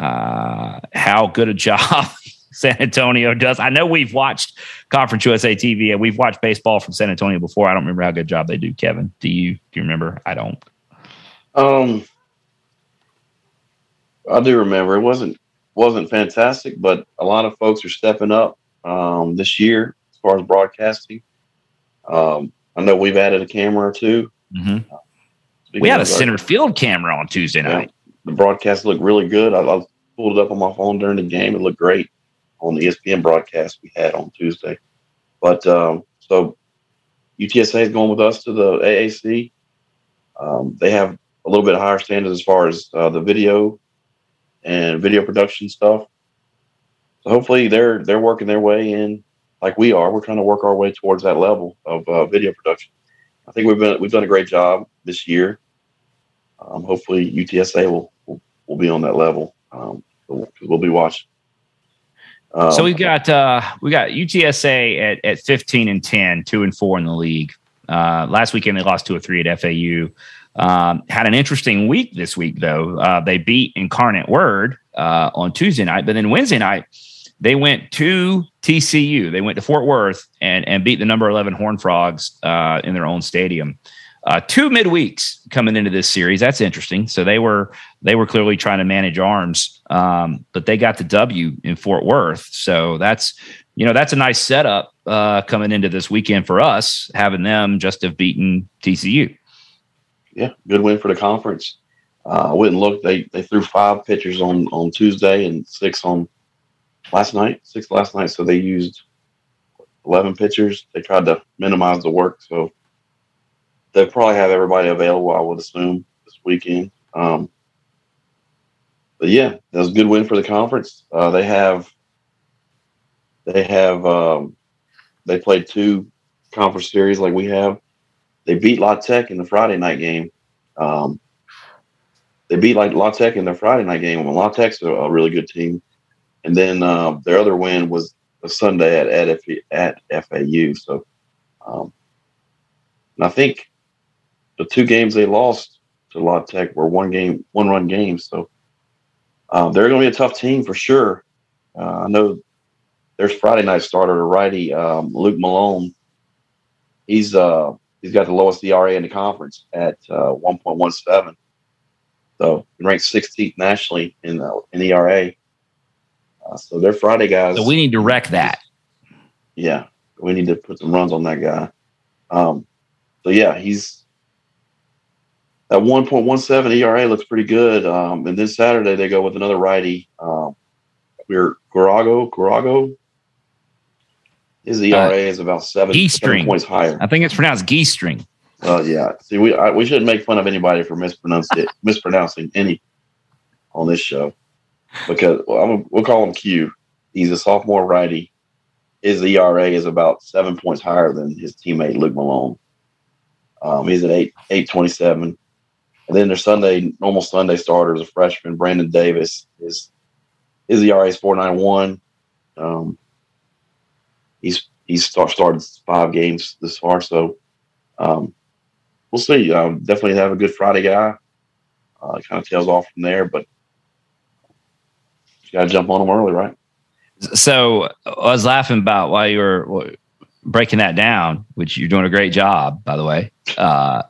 [SPEAKER 1] uh, how good a job San Antonio does. I know we've watched Conference USA TV and we've watched baseball from San Antonio before. I don't remember how good a job they do. Kevin, do you do you remember? I don't.
[SPEAKER 2] Um, I do remember it wasn't wasn't fantastic, but a lot of folks are stepping up um, this year as far as broadcasting. Um, I know we've added a camera or 2
[SPEAKER 1] Mhm.
[SPEAKER 2] Speaking
[SPEAKER 1] We had a center field camera on Tuesday
[SPEAKER 2] Yeah.
[SPEAKER 1] night.
[SPEAKER 2] The broadcast looked really good. I, I pulled it up on my phone during the game. It looked great on the ESPN broadcast we had on Tuesday. But um, so UTSA is going with us to the AAC. Um, they have a little bit higher standards as far as uh, the video and video production stuff. So hopefully they're they're working their way in like we are. We're trying to work our way towards that level of uh, video production. I think we've been we've done a great job this year. Um, hopefully UTSA will, will will be on that level. Um, we'll, we'll be watching. Um,
[SPEAKER 1] so we've got uh, we got UTSA at, at 15 and 10, two and four in the league. Uh, last weekend they lost two or three at FAU. Um, had an interesting week this week though. Uh, they beat Incarnate Word uh, on Tuesday night, but then Wednesday night they went to TCU. They went to Fort Worth and and beat the number 11 Horn Frogs uh, in their own stadium. Uh, two midweeks coming into this series. That's interesting. So they were they were clearly trying to manage arms, um, but they got the W in Fort Worth. So that's you know that's a nice setup uh, coming into this weekend for us, having them just have beaten TCU.
[SPEAKER 2] Yeah, good win for the conference. Uh, I wouldn't look. They they threw five pitchers on on Tuesday and six on last night. Six last night. So they used eleven pitchers. They tried to minimize the work. So they probably have everybody available. I would assume this weekend. Um, but yeah, that was a good win for the conference. Uh, they have they have um, they played two conference series like we have. They beat La Tech in the Friday night game. Um, they beat like La Tech in their Friday night game. When La Tech's a, a really good team, and then uh, their other win was a Sunday at at, F- at FAU. So, um, and I think the two games they lost to La Tech were one game, one run games. So um, they're going to be a tough team for sure. Uh, I know there's Friday night starter, righty um, Luke Malone. He's uh, he's got the lowest ERA in the conference at uh, 1.17. So he ranks 16th nationally in uh, in ERA. Uh, so they're Friday guys.
[SPEAKER 1] So we need to wreck that.
[SPEAKER 2] yeah, we need to put some runs on that guy. Um, so yeah, he's at 1.17 ERA looks pretty good. Um, and then Saturday they go with another righty. Um, we're Garago. Garago. His ERA is about seven, seven
[SPEAKER 1] Giesting.
[SPEAKER 2] points higher.
[SPEAKER 1] I think it's pronounced geese string.
[SPEAKER 2] Uh, yeah. See, we I, we shouldn't make fun of anybody for mispronouncing it, mispronouncing any on this show because well, I'm, we'll call him Q. He's a sophomore righty. His ERA is about seven points higher than his teammate Luke Malone. Um, he's at eight eight twenty seven. And then their Sunday normal Sunday starter is a freshman, Brandon Davis. His his ERA is four nine one. Um, he's he's start, started five games this far, so um, we'll see. Um, definitely have a good Friday guy. Uh, kind of tails off from there, but you got to jump on them early, right?
[SPEAKER 1] So I was laughing about while you were breaking that down, which you're doing a great job, by the way. Uh,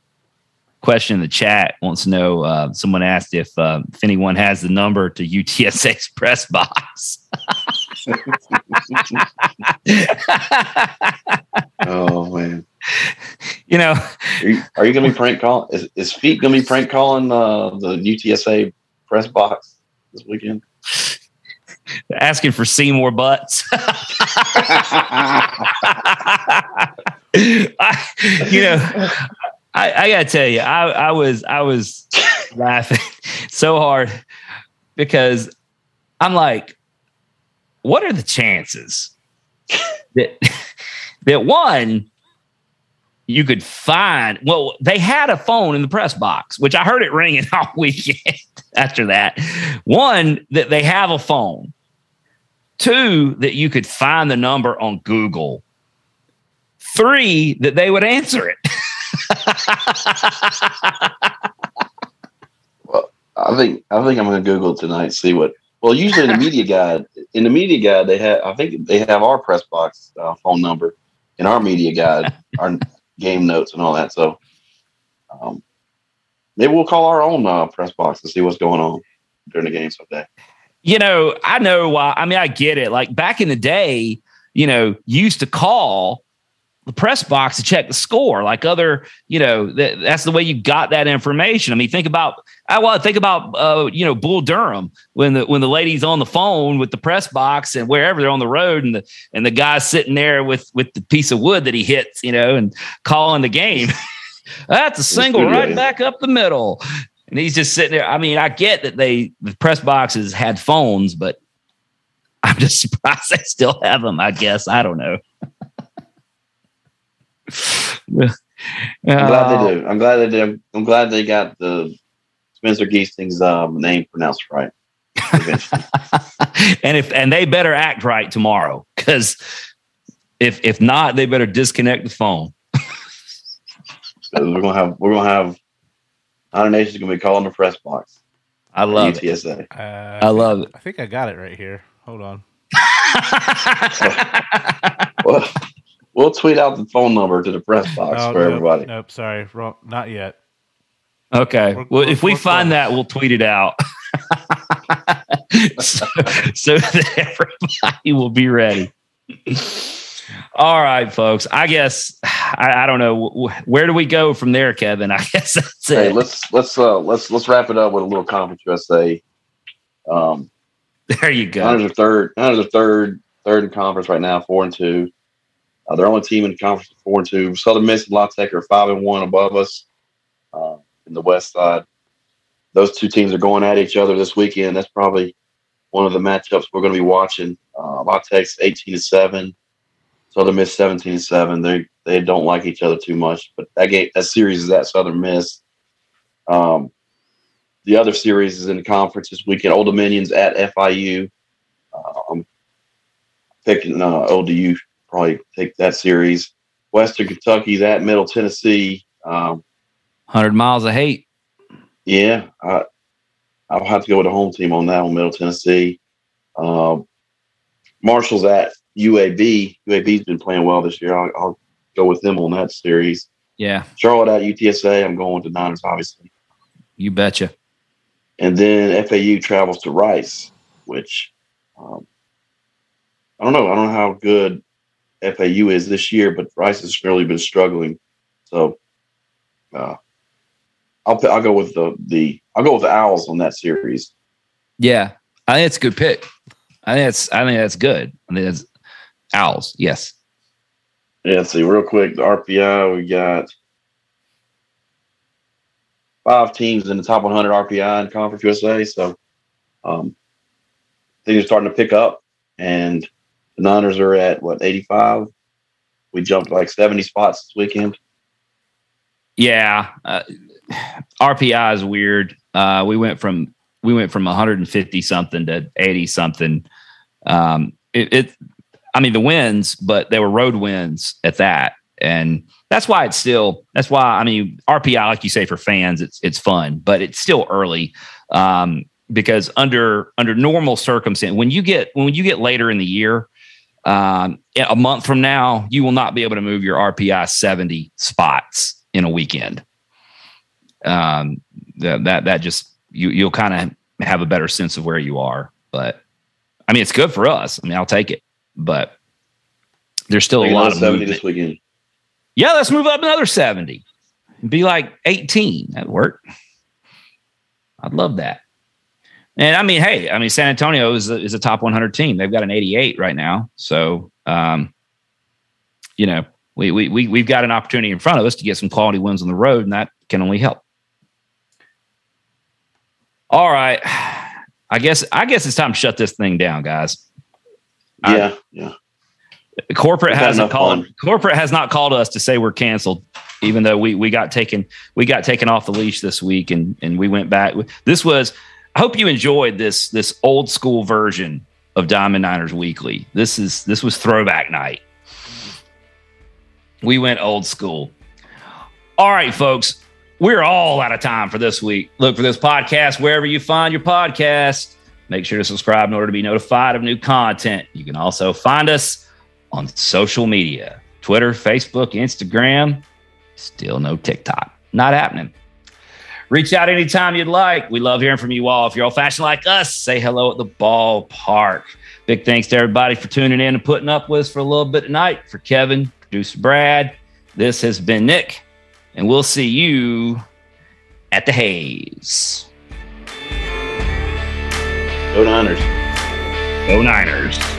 [SPEAKER 1] question in the chat wants to know uh, someone asked if uh, if anyone has the number to UTSA's press box.
[SPEAKER 2] Oh man.
[SPEAKER 1] You know,
[SPEAKER 2] are you, you going to be prank calling? Is, is Feet going to be prank calling uh, the UTSA press box this weekend?
[SPEAKER 1] asking for Seymour butts. I, you know, I, I, gotta tell you, I, I was I was laughing so hard because I'm like, what are the chances that that one you could find well they had a phone in the press box which i heard it ringing all weekend after that one that they have a phone Two, that you could find the number on Google. Three, that they would answer it.
[SPEAKER 2] well, I think I think I'm going to Google tonight. See what. Well, usually in the media guide, in the media guide, they have. I think they have our press box uh, phone number in our media guide, our game notes and all that. So, um, maybe we'll call our own uh, press box and see what's going on during the game someday
[SPEAKER 1] you know, I know why. I mean, I get it. Like back in the day, you know, used to call the press box to check the score, like other, you know, that, that's the way you got that information. I mean, think about, I want to think about, uh, you know, Bull Durham when the when the lady's on the phone with the press box and wherever they're on the road, and the and the guy's sitting there with with the piece of wood that he hits, you know, and calling the game. That's a single right back up the middle and he's just sitting there. I mean, I get that they the press boxes had phones, but I'm just surprised they still have them. I guess I don't know.
[SPEAKER 2] I'm glad they do. I'm glad they do. I'm glad they got the Spencer Giesting's um, name pronounced right.
[SPEAKER 1] and if and they better act right tomorrow because if if not, they better disconnect the phone.
[SPEAKER 2] we're gonna have we're gonna have Niner Nation is going to be calling the press box.
[SPEAKER 1] I love
[SPEAKER 2] UTSA.
[SPEAKER 1] It. Uh, I love it.
[SPEAKER 3] I think I got it right here. Hold on.
[SPEAKER 2] well, we'll tweet out the phone number to the press box oh, for
[SPEAKER 3] nope,
[SPEAKER 2] everybody.
[SPEAKER 3] Nope, sorry, wrong. Not yet.
[SPEAKER 1] Okay. We're, well, we're, if we find close. that, we'll tweet it out. so, so that everybody will be ready. All right, folks. I guess I, I, don't know where do we go from there, Kevin. I guess that's
[SPEAKER 2] hey, it. Let's let's uh, let's let's wrap it up with a little conference USA. Um,
[SPEAKER 1] there you go.
[SPEAKER 2] Niners are third. Niners are third, third in conference right now, four and two. Uh, they're only team in the conference four and two. Southern Miss and La Tech are five and one above us uh, in the West side. Those two teams are going at each other this weekend. That's probably one of the matchups we're going to be watching. Uh, La Tech's eighteen to seven. Southern Miss 17-7. They they don't like each other too much, but that game that series is at Southern Miss. Um, the other series is in the conference this weekend. Old Dominion's at FIU. Uh, I'm picking uh, ODU probably take that series. Western Kentucky, that Middle Tennessee. Um,
[SPEAKER 1] Hundred miles of hate.
[SPEAKER 2] Yeah, I, I'll have to go with the home team on that one. Middle Tennessee. Um, Marshall's at UAB. UAB's been playing well this year. I'll, I'll go with them on that series.
[SPEAKER 1] Yeah.
[SPEAKER 2] Charlotte at UTSA. I'm going with the Niners, obviously.
[SPEAKER 1] You betcha.
[SPEAKER 2] And then FAU travels to Rice, which um, I don't know. I don't know how good FAU is this year, but Rice has really been struggling. So uh, I'll I'll go with the the I'll go with the Owls on that series.
[SPEAKER 1] Yeah, I think it's a good pick. I think that's I think that's good. I think that's Owls, yes.
[SPEAKER 2] Yeah, let's see, real quick, the RPI, we got five teams in the top 100 RPI in Conference USA. So um, things are starting to pick up, and the Niners are at what 85. We jumped like 70 spots this weekend.
[SPEAKER 1] Yeah, uh, RPI is weird. Uh, we went from we went from 150 something to 80 something. Um, it, it, I mean, the wins, but they were road wins at that, and that's why it's still. That's why I mean, RPI, like you say, for fans, it's it's fun, but it's still early. Um, because under under normal circumstance, when you get when you get later in the year, um, a month from now, you will not be able to move your RPI 70 spots in a weekend. Um, that that that just you you'll kind of have a better sense of where you are. But I mean, it's good for us. I mean, I'll take it. But there's still a lot of
[SPEAKER 2] 70 movement. this weekend.
[SPEAKER 1] Yeah, let's move up another 70. Be like 18. That'd work. I'd love that. And I mean, hey, I mean, San Antonio is a, is a top 100 team. They've got an 88 right now. So, um, you know, we, we, we, we've got an opportunity in front of us to get some quality wins on the road, and that can only help. All right. I guess, I guess it's time to shut this thing down, guys.
[SPEAKER 2] Yeah. I, yeah.
[SPEAKER 1] Corporate hasn't called, fun. corporate has not called us to say we're canceled even though we we got taken we got taken off the leash this week and and we went back. This was I hope you enjoyed this this old school version of Diamond Niners Weekly. This is this was throwback night. We went old school. All right, folks, we're all out of time for this week. Look for this podcast wherever you find your podcast. Make sure to subscribe in order to be notified of new content. You can also find us on social media Twitter, Facebook, Instagram. Still no TikTok. Not happening. Reach out anytime you'd like. We love hearing from you all. If you're old fashioned like us, say hello at the ballpark. Big thanks to everybody for tuning in and putting up with us for a little bit tonight. For Kevin, producer Brad, this has been Nick, and we'll see you at the Hayes.
[SPEAKER 2] Go Niners.
[SPEAKER 1] Go Niners.